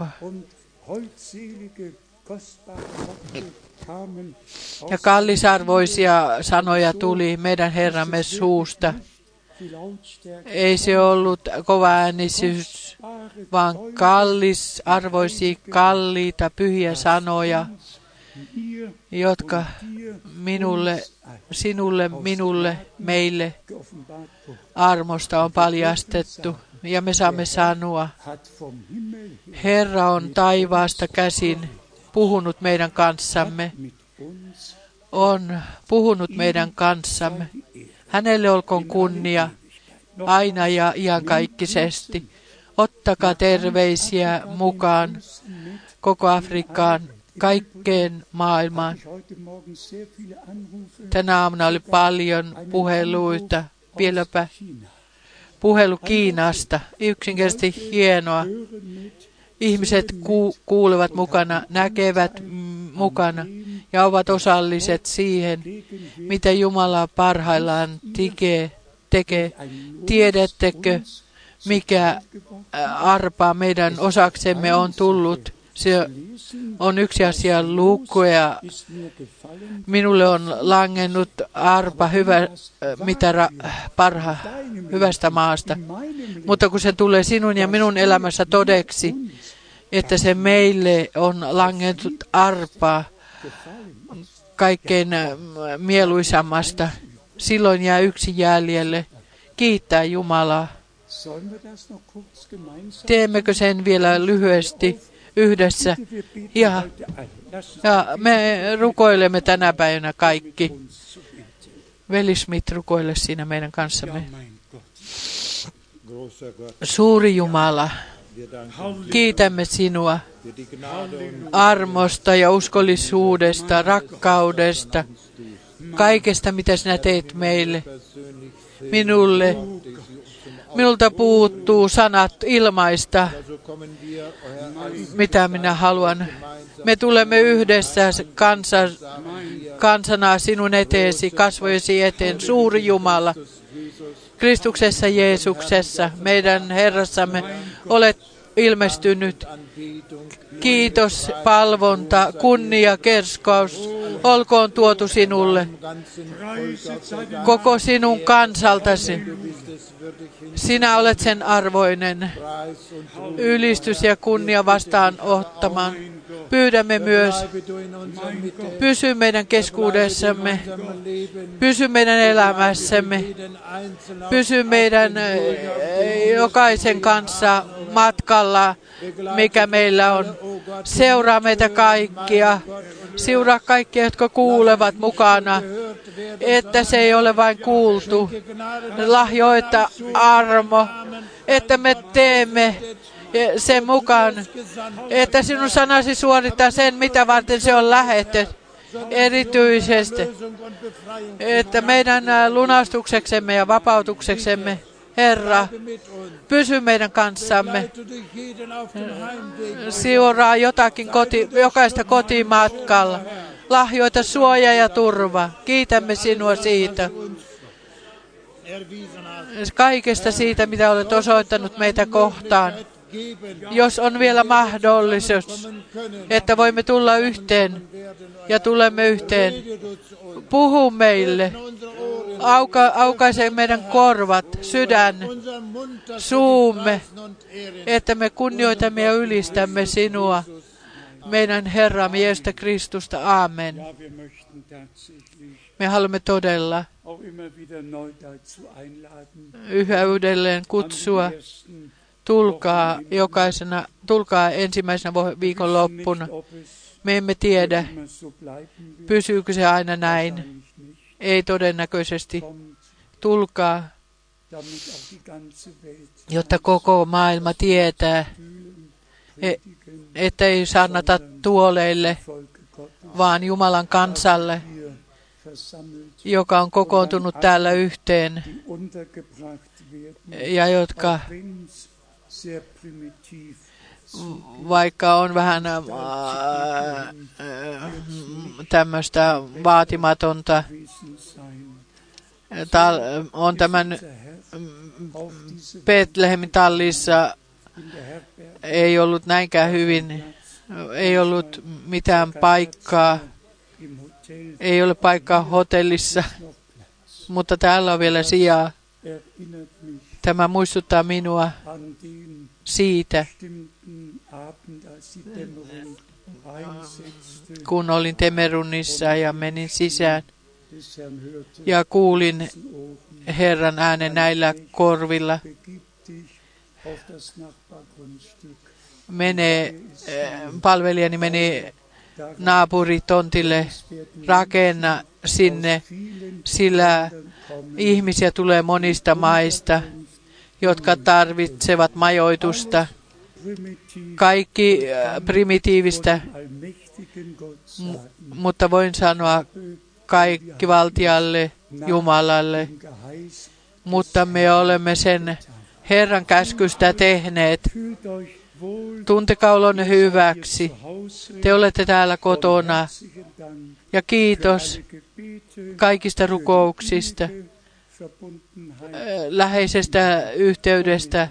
S1: Ja kallisarvoisia sanoja tuli meidän Herramme suusta. Ei se ollut kova äänisyys, vaan kallisarvoisia, kalliita, pyhiä sanoja, jotka minulle, sinulle, minulle, meille armosta on paljastettu. Ja me saamme sanoa, Herra on taivaasta käsin puhunut meidän kanssamme, on puhunut meidän kanssamme. Hänelle olkoon kunnia aina ja iankaikkisesti. Ottakaa terveisiä mukaan koko Afrikkaan, kaikkeen maailmaan. Tänä aamuna oli paljon puheluita, vieläpä puhelu Kiinasta. Yksinkertaisesti hienoa. Ihmiset ku- kuulevat mukana, näkevät mukana ja ovat osalliset siihen, mitä Jumala parhaillaan tekee. tekee. Tiedättekö, mikä ä, arpa meidän osaksemme on tullut? Se on yksi asia lukea. Minulle on langennut arpa hyvä, ä, mitä ra, parha, hyvästä maasta. Mutta kun se tulee sinun ja minun elämässä todeksi, että se meille on langennut arpa kaikkein ä, mieluisammasta, silloin jää yksi jäljelle. Kiittää Jumalaa. Teemmekö sen vielä lyhyesti yhdessä? Ja, ja me rukoilemme tänä päivänä kaikki. Veli Smith, rukoile siinä meidän kanssamme. Suuri Jumala, kiitämme sinua armosta ja uskollisuudesta, rakkaudesta, kaikesta mitä sinä teet meille. Minulle, minulta puuttuu sanat ilmaista, mitä minä haluan. Me tulemme yhdessä kansa, kansana sinun eteesi, kasvojesi eteen, suuri Jumala. Kristuksessa Jeesuksessa, meidän Herrassamme, olet ilmestynyt. Kiitos, palvonta, kunnia, kerskaus, olkoon tuotu sinulle, koko sinun kansaltasi. Sinä olet sen arvoinen. Ylistys ja kunnia vastaan ottamaan. Pyydämme myös, pysy meidän keskuudessamme, pysy meidän elämässämme, pysy meidän eh, jokaisen kanssa matkalla, mikä meillä on. Seuraa meitä kaikkia, seuraa kaikkia, jotka kuulevat mukana, että se ei ole vain kuultu. Lahjoita armo, että me teemme sen mukaan, että sinun sanasi suorittaa sen, mitä varten se on lähetetty. Erityisesti, että meidän lunastukseksemme ja vapautukseksemme, Herra, pysy meidän kanssamme. Seuraa jotakin koti, jokaista kotimatkalla. Lahjoita suoja ja turva. Kiitämme sinua siitä. Kaikesta siitä, mitä olet osoittanut meitä kohtaan. Jos on vielä mahdollisuus, että voimme tulla yhteen ja tulemme yhteen. Puhu meille, Auka, aukaise meidän korvat, sydän, suumme, että me kunnioitamme ja ylistämme sinua, meidän Herramme Jeesusta Kristusta. Amen. Me haluamme todella yhä uudelleen kutsua, tulkaa jokaisena, tulkaa ensimmäisenä viikonloppuna. Me emme tiedä, pysyykö se aina näin. Ei todennäköisesti. Tulkaa, jotta koko maailma tietää, E- että ei saarnata tuoleille, vaan Jumalan kansalle, joka on kokoontunut täällä yhteen ja jotka, vaikka on vähän äh, äh, tämmöistä vaatimatonta,
S2: sein.
S1: tal- on tämän Betlehemin tallissa ei ollut näinkään hyvin, ei ollut mitään paikkaa, ei ole paikkaa hotellissa, mutta täällä on vielä sijaa. Tämä muistuttaa minua siitä, kun olin Temerunissa ja menin sisään ja kuulin Herran äänen näillä korvilla. Menee, äh, palvelijani meni naapuritontille, rakenna sinne, sillä ihmisiä tulee monista maista, jotka tarvitsevat majoitusta. Kaikki äh, primitiivistä, mutta voin sanoa kaikki valtialle, Jumalalle, mutta me olemme sen Herran käskystä tehneet. olonne hyväksi. Te olette täällä kotona ja kiitos kaikista rukouksista, läheisestä yhteydestä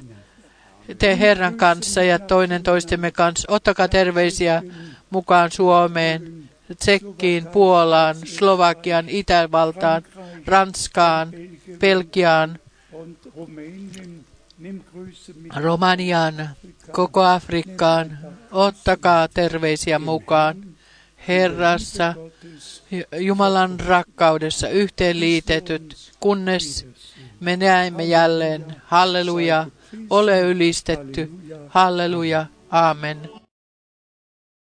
S1: te Herran kanssa ja toinen toistemme kanssa. Ottakaa terveisiä mukaan Suomeen, Tsekkiin, Puolaan, Slovakian, Itävaltaan, Ranskaan, Belgiaan, Romaniaan, koko Afrikkaan. Ottakaa terveisiä mukaan. Herrassa. Jumalan rakkaudessa yhteenliitetyt, kunnes me näemme jälleen. Halleluja, ole ylistetty. Halleluja, amen.